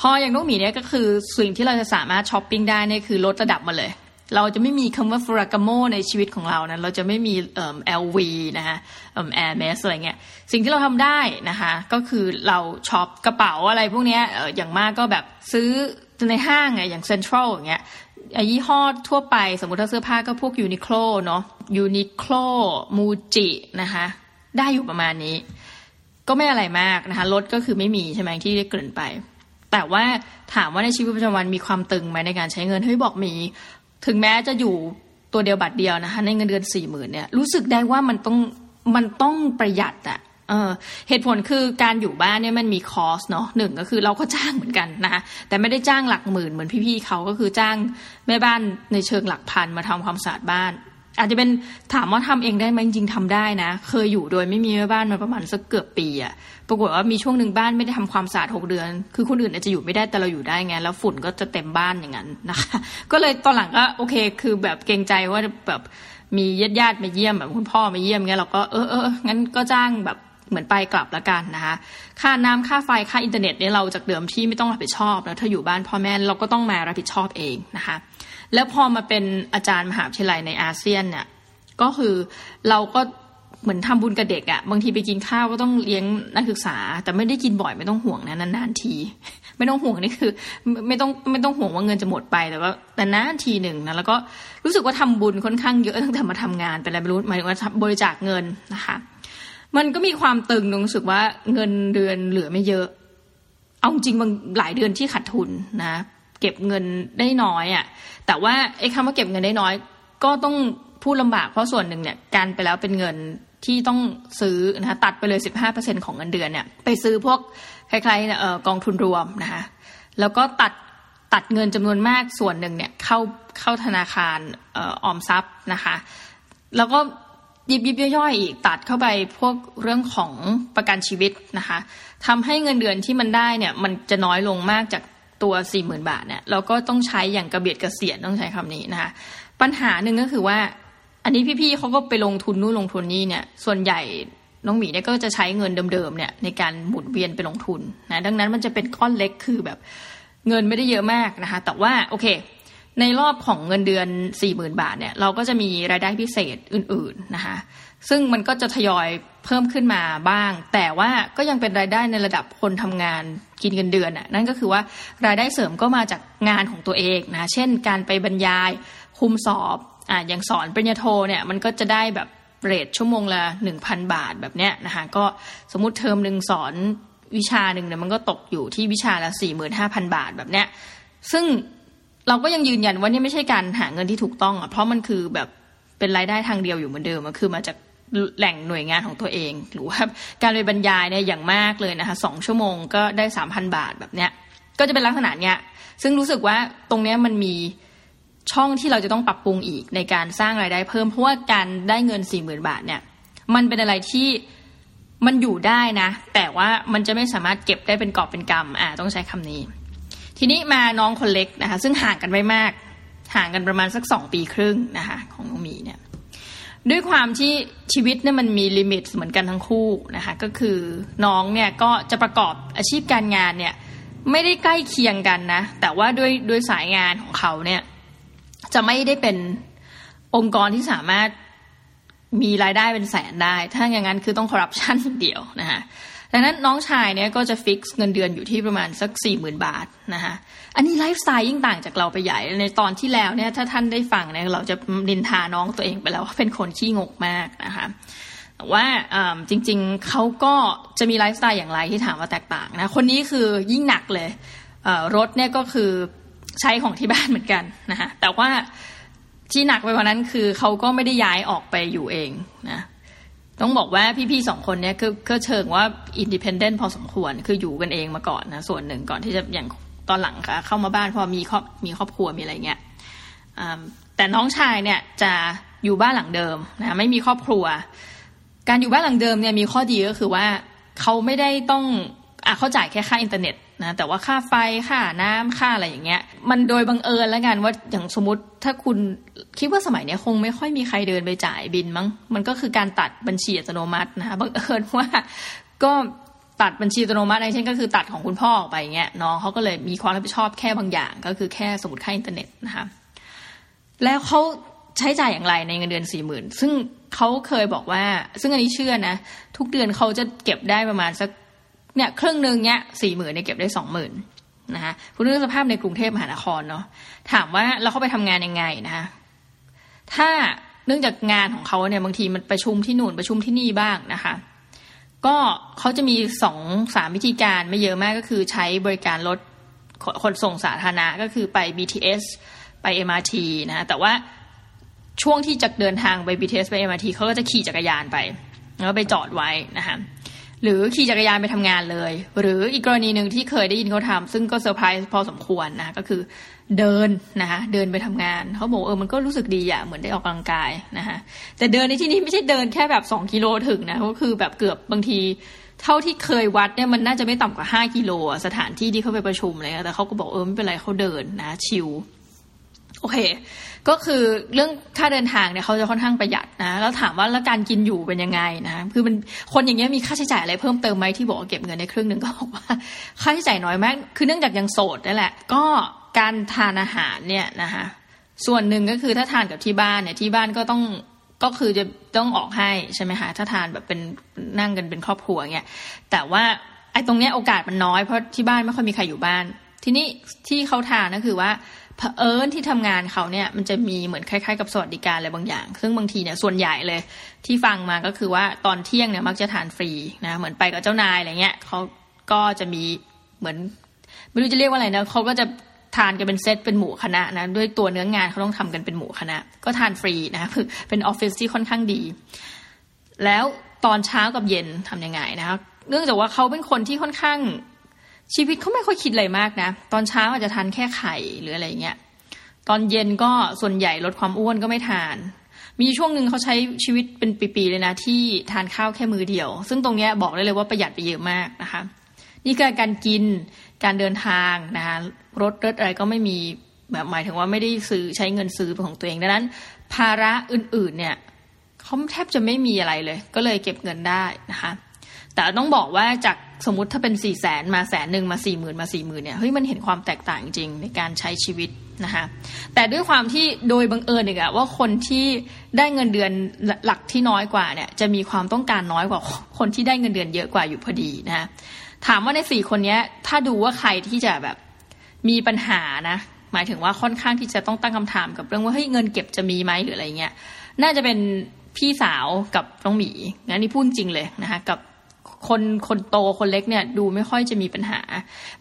พออย่างน้องหมีเนี่ยก็คือสิ่งที่เราจะสามารถช้อปปิ้งได้เนี่ยคือลดระดับมาเลย เราจะไม่มีคำว่าฟรากาโมในชีวิตของเรานะเราจะไม่มีเอ่อ LV นะคะเอ่อ Air m a s อะไรเงี้ยสิ่งที่เราทำได้นะคะก็คือเราช็อปกระเป๋าอะไรพวกเนี้ยเอออย่างมากก็แบบซื้อในห้างไงอย่างเซ็นทรัลอย่างเงี้ยยี่ห้อทั่วไปสมมติถ้าเสื้อผ้าก็พวกยูนิโคลเนาะยูนิโคลมูจินะคะได้อยู่ประมาณนี้ ก็ไม่อะไรมากนะคะรถก็คือไม่มีใช่ไหมที่ได้เกินไป แต่ว่าถามว่าในชีวิตประจำวันมีความตึงไหมในการใช้เงินเฮ้ยบอกมี ถึงแม้จะอยู่ตัวเดียวบัตรเดียวนะคะในเงินเดือนสี่หมื่นเนี่ยรู้สึกได้ว่ามันต้องมันต้องประหยัดอะเออเหตุผลคือการอยู่บ้านเนี่ยมันมีคอสเนาะหนึ่งก็คือเราก็จ้างเหมือนกันนะคะแต่ไม่ได้จ้างหลักหมื่นเหมือนพี่ๆเขาก็คือจ้างแม่บ้านในเชิงหลักพันมาทำความสะอาดบ้าน อาจจะเป็นถามว่าทำเองได้ไหมจริงๆทำได้นะ เคยอยู่โดยไม่มีแม่บ้านมาประมาณสักเกือบปีอะปรากฏว่ามีช่วงหนึ่งบ้านไม่ได้ทำความสะอาดหกเดือน คือคนอื่นอาจจะอยู่ไม่ได้แต่เราอยู่ได้ไงแล้วฝุ่นก็จะเต็มบ้านอย่างนั้นนะคะ ก็เลยตอนหลังก็โอเค คือแบบเกรงใจว่าแบบมีญาติญาติมาเยี่ยมแบบคุณพ่อมาเยี่ยมเงี้ยเราก็เออเอองั้นก็จ้างแบบเหมือนไปกลับล้วกันนะคะ ค่าน้ำค่าไฟค่าอินเทอร์เน็ตเนี่ยเราจากเดิมที่ไม่ต้องรับผิดชอบ แล้วถ้าอยู่บ้านพ่อแม่เราก็ต้องมารับผิดชอบเองนะคะ แล้วพอมาเป็นอาจารย์มหาวิทยาลัยในอาเซียนเนี่ยก็คือเราก็เหมือนทำบุญกับเด็กอะ่ะบางทีไปกินข้าวก็ต้องเลี้ยงนักศึกษา แต่ไม่ได้กินบ่อยไม่ต้องห่วงนะนานๆที ไม่ต้องห่วงนี่คือ ไม่ต้องไม่ต้องห่วงว่าเงินจะหมดไปแต่ว่าแต่นานทีหนึ่งนะแล้วก็รู้สึกว่าทำบุญค่อนข้างเยอะตั้งแต่มาทำงานเป็นอะไรไม่รู้หมายถึงว่าบริจาคเงินนะคะ มันก็มีความตึงรู้สึกว่าเงินเดือนเหลือไม่เยอะ เอาจริงบางหลายเดือนที่ขาดทุนนะ เก็บเงินได้น้อยอะ่ะแต่ว่าไอ้คำว่าเก็บเงินได้น้อย ก็ต้องพูดลำบากเพราะส่วนหนึ่งเนี่ยการไปแล้วเป็นเงินที่ต้องซื้อนะคะตัดไปเลย 15%ของเงินเดือนเนี่ยไปซื้อพวกคล้ายๆกองทุนรวมนะคะแล้วก็ตัดตัดเงินจำนวนมากส่วนหนึ่งเนี่ยเข้าเข้าธนาคารออมทรัพย์นะคะแล้วก็ยิบยิบย่อยๆอีกตัดเข้าไปพวกเรื่องของประกันชีวิตนะคะทำให้เงินเดือนที่มันได้เนี่ยมันจะน้อยลงมากจาก ตัวสี่หมื่นบาทเนี่ยเราก็ต้องใช้อย่างกระเบียดกระเสียนต้องใช้คำนี้นะคะปัญหาหนึ่งก็คือว่า อันนี้พี่ๆเขาก็ไปลงทุนนู่นลงทุนนี่เนี่ย ส่วนใหญ่น้องหมีเนี่ยก็จะใช้เงินเดิมๆเนี่ยในการหมุนเวียนไปลงทุนนะดังนั้นมันจะเป็นก้อนเล็กคือแบบเงินไม่ได้เยอะมากนะคะแต่ว่าโอเค ในในรอบของเงินเดือน 4 0,000 บาทเนี่ยเราก็จะมีรายได้พิเศษอื่นๆนะคะ ซึ่งมันก็จะทยอยเพิ่มขึ้นมาบ้าง แต่ว่าก็ยังเป็นรายได้ในระดับคนทำงานกินเงินเดือนอะนั่นก็คือว่ารายได้เสริมก็มาจากงานของตัวเองนะเช่น การไปบรรยายคุมสอบอ่าอย่างสอนปริญญาโทเนี่ยมันก็จะได้แบบเรทชั่วโมงละหนึ่งพันบาทแบบเนี้ยนะคะก็สมมติเทอมหนึ่งสอนวิชาหนึ่งเนี่ยมันก็ตกอยู่ที่วิชาละสี่หมื่นห้าพันบาทแบบเนี้ยซึ่งเราก็ยังยืนยันว่านี่ไม่ใช่การหาเงินที่ถูกต้องอะเพราะมันคือแบบเป็นรายได้ทางเดียวอยู่เหมือนเดิมมันคือมาจาก แหล่งหน่วยงานของตัวเอง หรือว่าการไปบรรยายเนี่ยอย่างมากเลยนะคะสองชั่วโมงก็ได้สามพันบาทแบบเนี้ย ก็จะเป็นลักษณะเนี้ย ซึ่งรู้สึกว่าตรงเนี้ยมันมีช่องที่เราจะต้องปรับปรุงอีกในการสร้างรายได้เพิ่มเพราะว่าการได้เงินสี่หมื่นบาทเนี่ย มันเป็นอะไรที่มันอยู่ได้นะ แต่ว่ามันจะไม่สามารถเก็บได้เป็นกอบเป็นกำอ่าต้องใช้คำนี้ ทีนี้มาน้องคนเล็กนะคะ ซึ่งห่างกันไม่มาก ห่างกันประมาณสักสองปีครึ่งนะคะ ของน้องมีเนี่ย ด้วยความที่ชีวิตเนี่ยมันมีลิมิตเหมือนกันทั้งคู่นะคะก็คือน้องเนี่ยก็จะประกอบอาชีพการงานเนี่ยไม่ได้ใกล้เคียงกันนะ แต่ว่าด้วยด้วยสายงานของเขาเนี่ยจะไม่ได้เป็นองค์กรที่สามารถมีรายได้เป็นแสนได้ ถ้าอย่างนั้นคือต้องคอร์รัปชันอย่างเดียวนะคะดังนั้นน้องชายเนี่ยก็จะฟิกเงินเดือนอยู่ที่ประมาณสักสี่หมื่นบาทนะคะ อันนี้ไลฟ์สไตล์ยิ่งต่างจากเราไปใหญ่ในตอนที่แล้วเนี่ยถ้าท่านได้ฟังเนี่ยเราจะนินทาน้องตัวเองไปแล้วว่าเป็นคนขี้งกมากนะคะว่าจริงๆเขาก็จะมีไลฟ์สไตล์อย่างไรที่ถามว่าแตกต่างนะคนนี้คือยิ่งหนักเลยรถเนี่ยก็คือใช้ของที่บ้านเหมือนกันนะคะแต่ว่าที่หนักไปกว่านั้นคือเขาก็ไม่ได้ย้ายออกไปอยู่เองนะต้องบอกว่าพี่ๆสองคนเนี่ยก็ก็เชิงว่าindependent พอสมควรคืออยู่กันเองมาก่อนนะส่วนหนึ่งก่อนที่จะอย่าง ตอนหลังค่ะเข้ามาบ้านพอมีครอบมีครอบครัวมีอะไรเงี้ยแต่น้องชายเนี่ยจะอยู่บ้านหลังเดิมนะไม่มีครอบครัว การอยู่บ้านหลังเดิมเนี่ยมีข้อดีก็คือว่าเขาไม่ได้ต้องอะเขาจ่ายแค่ค่าอินเทอร์เน็ตนะแต่ว่าค่าไฟค่าน้ำค่าอะไรอย่างเงี้ย มันโดยบังเอิญแล้วกันว่าอย่างสมมติถ้าคุณคิดว่าสมัยนี้คงไม่ค่อยมีใครเดินไปจ่ายบิลมั้งมันก็คือการตัดบัญชีอัตโนมัตินะคะบังเอิญว่าก็ ตัดบัญชีอัตโนมัติในเช่นก็คือตัดของคุณพ่อออกไปเงี้ยน้องเขาก็เลยมีความรับผิดชอบแค่บางอย่าง ก็คือแค่สมุดค่าอินเทอร์เน็ตนะคะแล้วเขาใช้จ่ายอย่างไรในเงินเดือนสี่หมื่นซึ่งเขาเคยบอกว่า ซึ่งอันนี้เชื่อนะ ทุกเดือนเขาจะเก็บได้ประมาณสักเนี่ยครึ่งหนึ่งเนี่ยสี่หมื่นเนี่ยเก็บได้สองหมื่นนะคะคุณนึกสภาพในกรุงเทพมหานครเนาะถามว่าเราเขาไปทำงานยังไงนะคะถ้าเนื่องจากงานของเขาเนี่ยบางทีมันประชุมที่นู่นประชุมที่นี่บ้างนะคะ ก็เขาจะมีสองสามวิธีการไม่เยอะมากก็คือใช้บริการรถขนส่งสาธารณะก็คือไป BTS ไป MRT นะแต่ว่าช่วงที่จะเดินทางไป BTS ไป MRT เขาก็จะขี่จักรยานไป แล้วไปจอดไว้นะคะ หรือขี่จักรยานไปทำงานเลย หรืออีกกรณีหนึ่งที่เคยได้ยินเขาทำซึ่งก็เซอร์ไพรส์พอสมควรนะก็คือเดินนะคะเดินไปทำงานเขาบอกเออมันก็รู้สึกดีอะเหมือนได้ออกกำลังกายนะคะแต่เดินในที่นี้ไม่ใช่เดินแค่แบบสองกิโลถึงนะก็คือแบบเกือบบางทีเท่าที่เคยวัดเนี่ยมันน่าจะไม่ต่ำกว่าห้ากิโลสถานที่ที่เขาไปประชุมเลยแต่เขาก็บอกเออไม่เป็นไรเขาเดินนะชิลโอเค ก็คือเรื่องค่าเดินทางเนี่ยเขาจะค่อนข้างประหยัดนะแล้วถามว่าแล้วการกินอยู่เป็นยังไงนะคือมันคนอย่างเงี้ยมีค่าใช้จ่ายอะไรเพิ่มเติมไหมที่บอกเก็บเงินในครึ่งหนึ่งก็บอกว่าค่าใช้จ่ายน้อยมาก คือเนื่องจากยังโสดนั่นแหละ ก็การทานอาหารเนี่ยนะคะส่วนหนึ่งก็คือถ้าทานกับที่บ้านเนี่ยที่บ้านก็ต้องก็คือจะต้องออกให้ใช่ไหมคะถ้าทานแบบเป็นนั่งกันเป็นครอบครัวเนี่ยแต่ว่าไอ้ตรงเนี้ยโอกาสมันน้อยเพราะที่บ้านไม่ค่อยมีใครอยู่บ้าน ทีนี้ที่เขาทานก็คือว่า เผอิญที่ทำงานเขาเนี่ยมันจะมีเหมือนคล้ายๆกับสวัสดิการอะไรบางอย่าง ซึ่งบางทีเนี่ยส่วนใหญ่เลยที่ฟังมาก็คือว่าตอนเที่ยงเนี่ยมักจะทานฟรีนะเหมือนไปกับเจ้านายอะไรเงี้ยเขาก็จะมีเหมือน ไม่รู้จะเรียกว่าอะไรนะเขาก็จะทานกันเป็นเซตเป็นหมู่คณะนะด้วยตัวเนื้องานเขาต้องทำกันเป็นหมู่คณะ ก็ทานฟรีนะคือเป็นออฟฟิศที่ค่อนข้างดี แล้วตอนเช้ากับเย็นทํำยังไงนะคะเนื่องจากว่าเขาเป็นคนที่ค่อนข้าง ชีวิตเขาไม่ค่อยคิดอะไรมากนะ ตอนเช้าอาจจะทานแค่ไข่หรืออะไรเงี้ย ตอนเย็นก็ส่วนใหญ่ลดความอ้วนก็ไม่ทาน มีช่วงหนึ่งเขาใช้ชีวิตเป็นปีๆเลยนะ ที่ทานข้าวแค่มือเดียว ซึ่งตรงเนี้ยบอกได้เลยว่าประหยัดไปเยอะมากนะคะ นี่คือการกิน การเดินทางนะคะ รถรถอะไรก็ไม่มีแบบหมายถึงว่าไม่ได้ซื้อใช้เงินซื้อเป็นของตัวเอง ดังนั้น ภาระอื่นๆเนี่ยเขาแทบจะไม่มีอะไรเลย ก็เลยเก็บเงินได้นะคะ แต่ต้องบอกว่าจาก สมมติถ้าเป็นสี่แสนมาแสนหนึ่งมาสี่หมื่นมาสี่หมื่นเนี่ยเฮ้ยมันเห็นความแตกต่างจริงในการใช้ชีวิตนะคะแต่ด้วยความที่โดยบังเอิญอีกอะว่าคนที่ได้เงินเดือนหลักที่น้อยกว่าเนี่ยจะมีความต้องการน้อยกว่าคนที่ได้เงินเดือนเยอะกว่าอยู่พอดีนะถามว่าในสี่คนนี้ถ้าดูว่าใครที่จะแบบมีปัญหานะ หมายถึงว่าค่อนข้างที่จะต้องตั้งคำถามกับเรื่องว่าเฮ้ยเงินเก็บจะมีไหมหรืออะไรเงี้ยน่าจะเป็นพี่สาวกับน้องหมีงั้นนี่พูดจริงเลยนะคะกับ คนคนโตคนเล็กเนี่ยดูไม่ค่อยจะมีปัญหา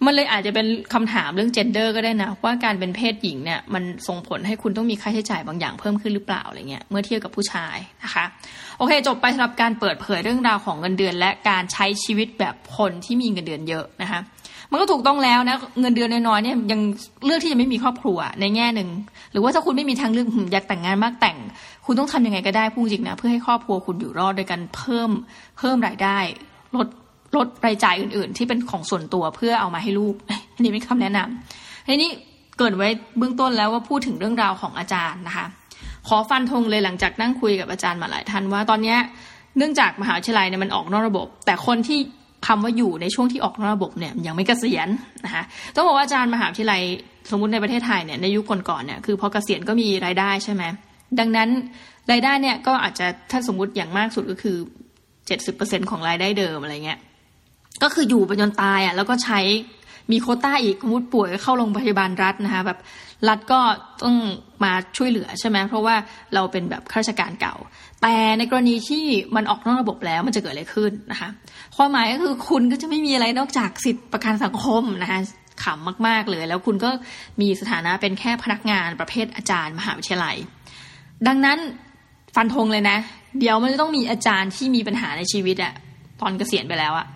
มันเลยอาจจะเป็นคำถามเรื่องเจนเดอร์ก็ได้นะ ว่าการเป็นเพศหญิงเนี่ยมันส่งผลให้คุณต้องมีค่าใช้จ่ายบางอย่างเพิ่มขึ้นหรือเปล่าอะไรเงี้ยเมื่อเทียบกับผู้ชายนะคะ โอเค จบไปสำหรับการเปิดเผยเรื่องราวของเงินเดือน และการใช้ชีวิตแบบคนที่มีเงินเดือนเยอะนะคะ มันก็ถูกต้องแล้วนะ เงินเดือนน้อยๆเนี่ยยังเลือกที่จะไม่มีครอบครัวในแง่หนึ่ง หรือว่าถ้าคุณไม่มีทางเลือกอยากแต่งงานมากแต่ง คุณต้องทำยังไงก็ได้พูดจริงนะเพื่อให้ครอบครัวคุณอยู่รอดโดยการเพิ่มเพิ่มรายได้ ลดลดรายจ่ายอื่น ๆ ที่เป็นของส่วนตัวเพื่อเอามาให้ลูกอันนี้เป็นคำแนะนำทีนี้เกิดไว้เบื้องต้นแล้วว่าพูดถึงเรื่องราวของอาจารย์นะคะ ขอฟันธงเลยหลังจากนั่งคุยกับอาจารย์มาหลายท่านว่าตอนนี้เนื่องจากมหาวิทยาลัยเนี่ยมันออกนอกระบบ แต่คนที่ คำว่าอยู่ในช่วงที่ออกนอกระบบเนี่ยยังไม่เกษียณนะคะต้องบอกว่าอาจารย์มหาวิทยาลัยสมมติในประเทศไทยเนี่ยในยุคก่อนๆเนี่ยคือพอเกษียณก็มีรายได้ใช่ไหมดังนั้นรายได้เนี่ยก็อาจจะถ้าสมมติอย่างมากสุดก็คือเจ็ดสิบเปอร์เซ็นของรายได้เดิมอะไรเงี้ยก็คืออยู่ไปจนตายอะแล้วก็ใช้มีโคต้าอีกสมมติป่วยเข้าโรงพยาบาลรัฐนะคะแบบ รัฐก็ต้องมาช่วยเหลือใช่ไหมเพราะว่าเราเป็นแบบข้าราชการเก่า แต่ในกรณีที่มันออกนอกระบบแล้วมันจะเกิดอะไรขึ้นนะคะความหมายก็คือคุณก็จะไม่มีอะไรนอกจากสิทธิประกันสังคมนะคะขำมาก ๆ เลย แล้วคุณก็มีสถานะเป็นแค่พนักงานประเภทอาจารย์มหาวิทยาลัย ดังนั้นฟันธงเลยนะ เดี๋ยวมันจะต้องมีอาจารย์ที่มีปัญหาในชีวิตอะตอนเกษียณไปแล้วอะ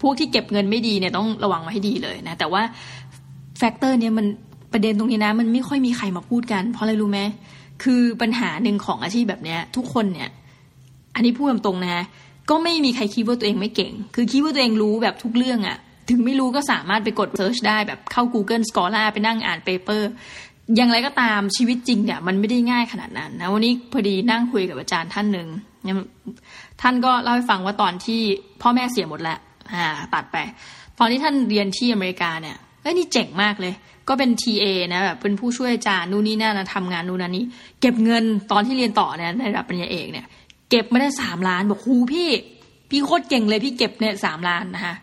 พวกที่เก็บเงินไม่ดีเนี่ยต้องระวังไว้ให้ดีเลยนะ แต่ว่า factor เนี่ยมัน ประเด็นตรงนี้นะมันไม่ค่อยมีใครมาพูดกัน เพราะอะไรรู้ไหมคือปัญหาหนึ่งของอาชีพแบบเนี้ย ทุกคนเนี่ย อันนี้พูดตรงๆนะ ก็ไม่มีใครคิดว่าตัวเองไม่เก่ง คือคิดว่าตัวเองรู้แบบทุกเรื่องอะถึงไม่รู้ก็สามารถไปกด search ได้แบบเข้า Google Scholar ไปนั่งอ่าน paper อย่างไรก็ตามชีวิตจริงเนี่ยมันไม่ได้ง่ายขนาดนั้นนะวันนี้พอดีนั่งคุยกับอาจารย์ท่านหนึ่งท่านก็เล่าให้ฟังว่าตอนที่พ่อแม่เสียหมดแล้วอ่าตัดไป ตอนที่ท่านเรียนที่อเมริกาเนี่ยเอ้ยนี่เจ๋งมากเลย ก็เป็น TA นะแบบเป็นผู้ช่วยอาจารย์นู่นนี่นั่นนะทำงานนู่นนั่นนี่เก็บเงินตอนที่เรียนต่อเนี่ยในระดับปริญญาเอกเนี่ย เก็บไม่ได้สามล้านบอกครูพี่ พี่โคตรเก่งเลยพี่เก็บเนี่ยสามล้านนะคะ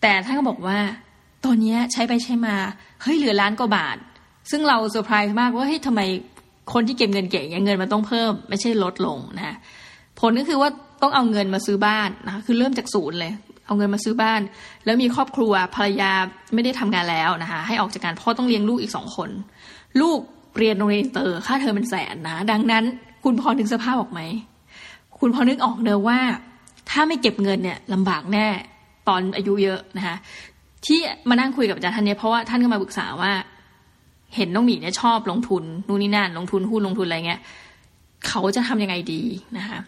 แต่ท่านก็บอกว่าตอนนี้ใช้ไปใช้มาเฮ้ยเหลือล้านกว่าบาท ซึ่งเราเซอร์ไพรส์มากว่าเฮ้ยทำไมคนที่เก็บเงินเก่งเงินมันต้องเพิ่ม ไม่ใช่ลดลงนะผลก็คือว่าต้องเอาเงินมาซื้อบ้านนะคะคือเริ่มจากศูนย์เลย เอาเงินมาซื้อบ้าน แล้วมีครอบครัวภรรยาไม่ได้ทำงานแล้วนะคะให้ออกจากงานพ่อต้องเลี้ยงลูกอีกสองคน ลูกเรียนโรงเรียนอินเตอร์ค่าเทอมเป็นแสนนะ ดังนั้นคุณพอนึกสภาพออกไหม คุณพอนึกออกเนอะว่า ถ้าไม่เก็บเงินเนี่ยลำบากแน่ตอนอายุเยอะนะคะที่มานั่งคุยกับอาจารย์ท่านนี้เพราะว่าท่านก็มาปรึกษาว่า เห็นน้องหมีเนี่ยชอบลงทุนนู่นนี่นั่นลงทุนหุ้นลงทุนอะไรเงี้ยเขาจะทำยังไงดีนะคะ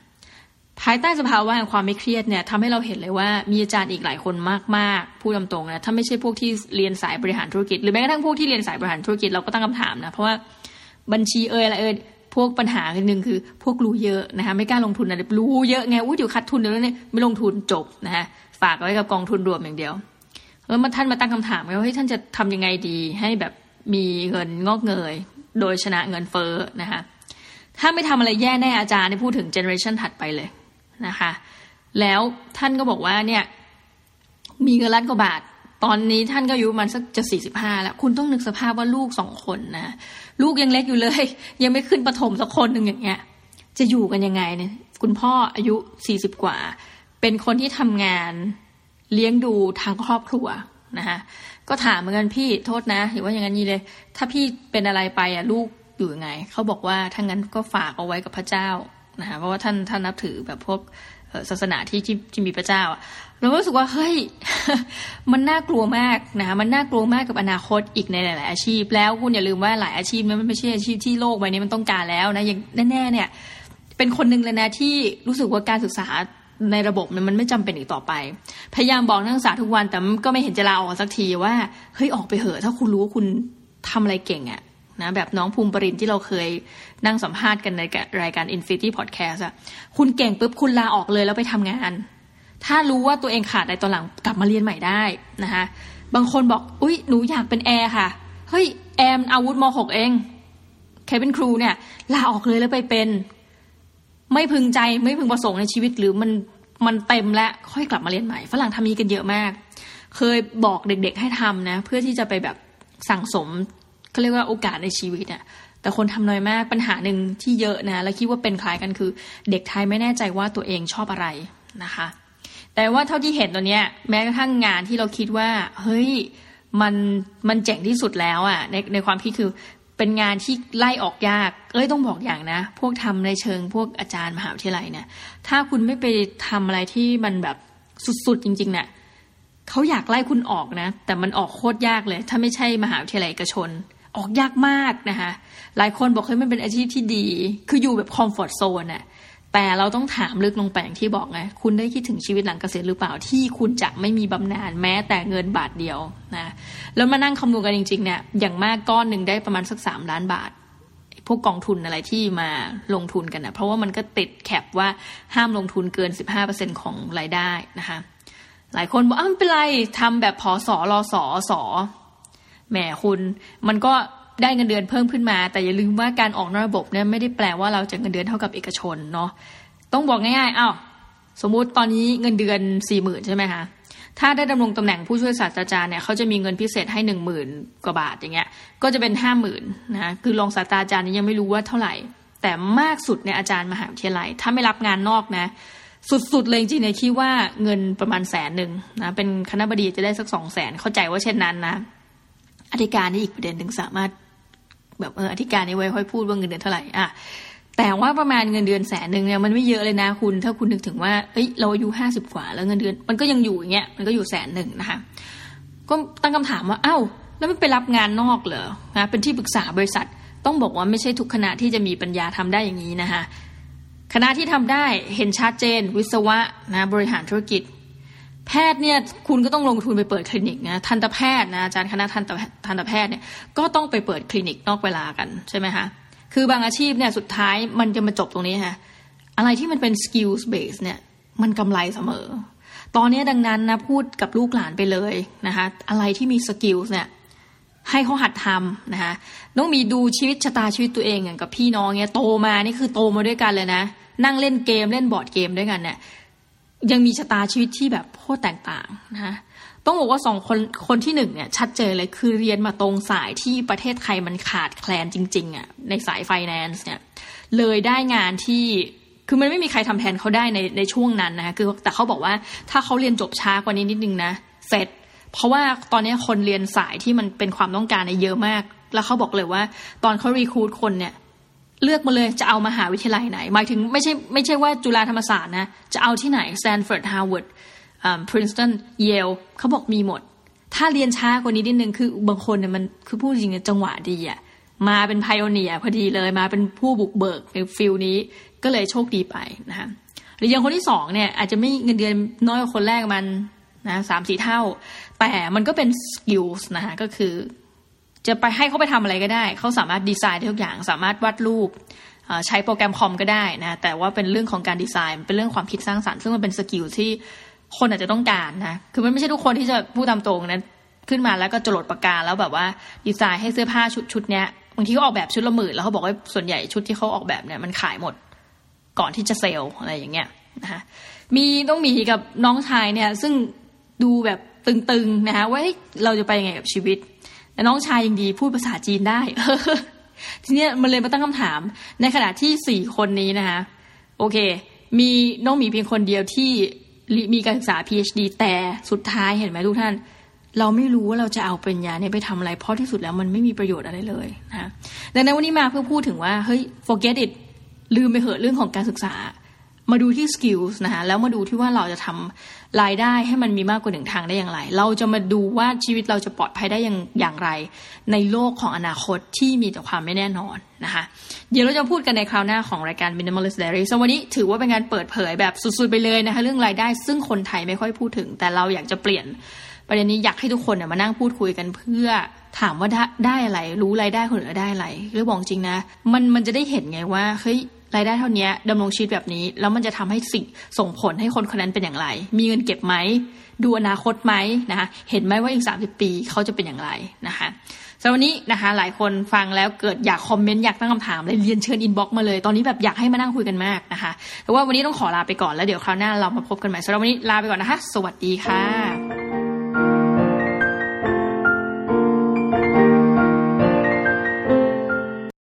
ภายใต้สภาวะแห่งความไม่เครียดเนี่ยทำให้เราเห็นเลยว่ามีอาจารย์อีกหลายคนมากๆพูดตรงๆนะถ้าไม่ใช่พวกที่เรียนสายบริหารธุรกิจ หรือแม้กระทั่งพวกที่เรียนสายบริหารธุรกิจเราก็ตั้งคำถามนะเพราะว่าบัญชีเอ่ยอะไรเอ่ยพวกปัญหาหนึ่งคือ พวกรู้เยอะนะคะไม่กล้าลงทุนอะรู้เยอะไงอู้เดี๋ยวขาดทุนเดี๋ยวนี้ไม่ลงทุนจบนะคะฝากไว้กับกองทุนรวมอย่างเดียวแล้วมาท่านมาตั้งคำถามว่าเฮ้ยท่านจะทำยังไงดี ให้แบบมีเงินงอกเงย โดยชนะเงินเฟ้อนะคะถ้าไม่ทำอะไรแย่แน่อาจารย์ที่พูดถึงเจเนอเรชันถัดไปเลย นะคะ แล้วท่านก็บอกว่าเนี่ย มีเงินล้านกว่าบาท ตอนนี้ท่านก็อายุมันสักจะสี่สิบห้าแล้ว คุณต้องนึกสภาพว่าลูกสองคนนะลูกยังเล็กอยู่เลย ยังไม่ขึ้นประถมสักคนหนึ่งอย่างเงี้ย จะอยู่กันยังไงเนี่ย คุณพ่ออายุสี่สิบกว่า เป็นคนที่ทำงานเลี้ยงดูทางครอบครัวนะคะก็ถามเหมือนกันพี่โทษนะหรือว่าอย่างนี้เลย ถ้าพี่เป็นอะไรไปอะลูกอยู่ยังไงเขาบอกว่าถ้างั้นก็ฝากเอาไว้กับพระเจ้า นะคะเพราะว่าท่านท่านนับถือแบบพวกศาสนาที่ที่ที่มีพระเจ้าเรารู้สึกว่าเฮ้ยมันน่ากลัวมากนะคะมันน่ากลัวมากกับอนาคตอีกในหลาย ๆ อาชีพ แล้วคุณอย่าลืมว่าหลายอาชีพมันไม่ใช่อาชีพที่โลกใบนี้มันต้องการแล้วนะอย่างแน่ๆเนี่ย เป็นคนหนึ่งเลยนะที่รู้สึกว่าการศึกษาในระบบมันไม่จำเป็นอีกต่อไป พยายามบอกนักศึกษาทุกวันแต่ก็ไม่เห็นจะลาออกสักทีว่าเฮ้ยออกไปเหอะถ้าคุณรู้ว่าคุณทำอะไรเก่งอะ นะแบบน้องภูมิปรินที่เราเคยนั่งสัมภาษณ์กันในรายการ Infinity Podcast อะคุณเก่งปุ๊บคุณลาออกเลยแล้วไปทำงาน ถ้ารู้ว่าตัวเองขาดในตอนหลังกลับมาเรียนใหม่ได้นะคะบางคนบอกอุ้ยหนูอยากเป็นแอร์ค่ะ เฮ้ยแอร์อาวุธมหกเองแคเป็นครูเนี่ยลาออกเลยแล้วไปเป็น ไม่พึงใจไม่พึงประสงค์ในชีวิตหรือมันมันเต็มแล้วค่อยกลับมาเรียนใหม่ฝรั่งทำนี้กันเยอะมาก เคยบอกเด็กๆให้ทำนะ เพื่อที่จะไปแบบสั่งสม เขาเรียกว่าโอกาสในชีวิตอะแต่คนทำน้อยมากปัญหาหนึ่งที่เยอะนะ และคิดว่าเป็นคล้ายกันคือ เด็กไทยไม่แน่ใจว่าตัวเองชอบอะไรนะคะ แต่ว่าเท่าที่เห็นตัวเนี้ยแม้กระทั่งงานที่เราคิดว่า เฮ้ยมันมันเจ๋งที่สุดแล้วอะ่ะในในความคิดคือเป็นงานที่ไล่ออกยาก เอ้ยต้องบอกอย่างนะ พวกทำในเชิงพวกอาจารย์มหาวิทยาลัยเนี่ย ถ้าคุณไม่ไปทำอะไรที่มันแบบสุดๆจริงๆเนี่ยเขาอยากไล่คุณออกนะ แต่มันออกโคตรยากเลย ถ้าไม่ใช่มหาวิทยาลัยเอกชน ออกยากมากนะคะหลายคนบอกเฮ้ยมันเป็นอาชีพที่ดี คืออยู่แบบคอมฟอร์ทโซนอะแต่เราต้องถามลึกลงไปอย่างที่บอกไงคุณได้คิดถึงชีวิตหลังเกษียณหรือเปล่าที่คุณจะไม่มีบำนาญแม้แต่เงินบาทเดียวนะแล้วมานั่งคำนวณกันจริงๆเนี่ยอย่างมากก้อนหนึ่งได้ประมาณสักสามล้านบาทพวกกองทุนอะไรที่มาลงทุนกันนะเพราะว่ามันก็ติดแคปว่าห้ามลงทุนเกิน 15%ของรายได้นะคะหลายคนบอกอ้าวไม่เป็นไรทำแบบพอสอรอสอสอ แหมคุณ มันก็ได้เงินเดือนเพิ่มขึ้นมา แต่อย่าลืมว่าการออกนอกระบบเนี่ยไม่ได้แปลว่าเราจะเงินเดือนเท่ากับเอกชนเนาะต้องบอกง่ายๆอ้าวสมมุติตอนนี้เงินเดือนสี่หมื่นใช่ไหมคะถ้าได้ดำรงตำแหน่งผู้ช่วยศาสตราจารย์เนี่ยเขาจะมีเงินพิเศษให้หนึ่งหมื่นกว่าบาทอย่างเงี้ยก็จะเป็นห้าหมื่นนะคือรองศาสตราจารย์นี่ยังไม่รู้ว่าเท่าไหร่ แต่มากสุดเนี่ยอาจารย์มหาวิทยาลัย ถ้าไม่รับงานนอกนะ สุดๆเลยจริงๆเนี่ยคิดว่าเงินประมาณแสนหนึ่งนะเป็นคณะบดีจะได้สักสองแสนเข้าใจว่าเช่นนั้นนะ อธิการนี่อีกประเด็นหนึ่งสามารถ แบบเอออธิการนี่ไว้ค่อยพูดว่าเงินเดือนเท่าไหร่อะแต่ว่าประมาณเงินเดือนแสนหนึ่งเนี่ยมันไม่เยอะเลยนะคุณ ถ้าคุณนึกถึงว่าเอ้ยเราอายุห้าสิบกว่า แล้วเงินเดือนมันก็ยังอยู่อย่างเงี้ยมันก็อยู่แสนหนึ่งนะคะก็ตั้งคำถามว่าเอ้า แล้วไม่ไปรับงานนอกเหรอนะเป็นที่ปรึกษาบริษัท ต้องบอกว่าไม่ใช่ทุกคณะที่จะมีปัญญาทำได้อย่างนี้นะคะคณะที่ทำได้เห็นชัดเจน วิศวะนะบริหารธุรกิจ แพทย์เนี่ยคุณก็ต้องลงทุนไปเปิดคลินิกนะทันตแพทย์นะอาจารย์คณะทันตทันตแพทย์เนี่ยก็ต้องไปเปิดคลินิกนอกเวลากันใช่ไหมคะคือบางอาชีพเนี่ยสุดท้ายมันจะมาจบตรงนี้ค่ะอะไรที่มันเป็น skills base เนี่ยมันกำไรเสมอ ตอนนี้ดังนั้นนะพูดกับลูกหลานไปเลยนะคะอะไรที่มี skills เนี่ยให้เขาหัดทำนะคะต้องมีดูชีวิตชะตาชีวิตตัวเองอย่างกับพี่น้องเนี่ยโตมานี่คือโตมาด้วยกันเลยนะ นั่งเล่นเกมเล่นบอร์ดเกมด้วยกันเนี่ย ยังมีชะตาชีวิตที่แบบโคตรแตกต่างนะคะต้องบอกว่าสองคนคนที่หนึ่งเนี่ยชัดเจนเลยคือเรียนมาตรงสายที่ประเทศไทยมันขาดแคลนจริงๆอะในสายไฟแนนซ์เนี่ยเลยได้งานที่คือมันไม่มีใครทำแทนเขาได้ในในช่วงนั้นนะคะคือแต่เขาบอกว่าถ้าเขาเรียนจบช้ากว่านี้นิดนึงนะเสร็จ เพราะว่าตอนนี้คนเรียนสายที่มันเป็นความต้องการในเยอะมาก แล้วเขาบอกเลยว่า ตอนเขา recruit คนเนี่ย เลือกมาเลยจะเอามหาวิทยาลัยไหน หมายถึงไม่ใช่ไม่ใช่ว่าจุฬาธรรมศาสตร์นะ จะเอาที่ไหน Stanford Harvard Princeton Yale เขาบอกมีหมด ถ้าเรียนช้ากว่านี้นิดนึงคือบางคนเนี่ยมันคือพูดจริงจังหวะดีอะมาเป็น pioneer พอดีเลยมาเป็นผู้บุกเบิกใน field นี้ก็เลยโชคดีไปนะคะหรืออย่างคนที่สองเนี่ยอาจจะไม่เงินเดือนน้อยกว่าคนแรกมันนะสามสี่เท่า แต่มันก็เป็น skills นะคะก็คือ จะไปให้เขาไปทำอะไรก็ได้ เขาสามารถดีไซน์ทุกอย่าง สามารถวาดรูปใช้โปรแกรมคอมก็ได้นะ แต่ว่าเป็นเรื่องของการดีไซน์ เป็นเรื่องความคิดสร้างสรรค์ ซึ่งมันเป็นสกิลที่คนอาจจะต้องการนะ คือมันไม่ใช่ทุกคนที่จะพูดตามตรงนะ ขึ้นมาแล้วก็จรดปากกาแล้วแบบว่าดีไซน์ให้เสื้อผ้าชุดชุดเนี้ย บางทีก็ออกแบบชุดละหมื่นแล้วเขาบอกว่าส่วนใหญ่ชุดที่เขาออกแบบเนี่ยมันขายหมดก่อนที่จะเซลล์อะไรอย่างเงี้ยนะคะมีต้องมีกับน้องชายเนี่ยซึ่งดูแบบตึงๆนะคะว่าเราจะไปยังไงกับชีวิต แต่น้องชายยังดีพูดภาษาจีนได้ ทีนี้มันเลยมาตั้งคำถาม ในขณะที่สี่คนนี้นะคะ โอเค มีน้องหมีเพียงคนเดียวที่มีการศึกษา PhD แต่สุดท้ายเห็นไหมทุกท่าน เราไม่รู้ว่าเราจะเอาปริญญาเนี่ยไปทำอะไรเพราะที่สุดแล้วมันไม่มีประโยชน์อะไรเลยนะดังนั้นวันนี้มาเพื่อพูดถึงว่าเฮ้ย forget it ลืมไปเหอะเรื่องของการศึกษา มาดูที่ skills นะคะแล้วมาดูที่ว่าเราจะทำรายได้ให้มันมีมากกว่าหนึ่งทางได้อย่างไร เราจะมาดูว่าชีวิตเราจะปลอดภัยได้อย่างอย่างไร ในโลกของอนาคตที่มีแต่ความไม่แน่นอนนะคะเดี๋ยวเราจะพูดกันในคราวหน้าของรายการ Minimalist Diary สวันนี้ถือว่าเป็นการเปิดเผยแบบสุดๆไปเลยนะคะเรื่องรายได้ซึ่งคนไทยไม่ค่อยพูดถึง แต่เราอยากจะเปลี่ยนประเด็นนี้อยากให้ทุกคนเนี่ยมานั่งพูดคุยกันเพื่อถามว่าได้อะไร รู้รายได้คนอื่นได้อะไรหรือบอกจริงนะ มันมันจะได้เห็นไงว่าเฮ้ย รายได้เท่านี้ดำรงชีวิตแบบนี้ แล้วมันจะทำให้สิ่งส่งผลให้คนคนนั้นเป็นอย่างไร มีเงินเก็บไหม ดูอนาคตไหมนะคะเห็นไหมว่าอีก 30 ปีเขาจะเป็นอย่างไรนะคะสำหรับวันนี้นะคะหลายคนฟังแล้วเกิดอยากคอมเมนต์อยากตั้งคำถามเลยเรียนเชิญอินบ็อกมาเลย ตอนนี้แบบอยากให้มานั่งคุยกันมากนะคะแต่ว่าวันนี้ต้องขอลาไปก่อนแล้วเดี๋ยวคราวหน้าเรามาพบกันใหม่สำหรับวันนี้ลาไปก่อนนะคะ สวัสดีค่ะ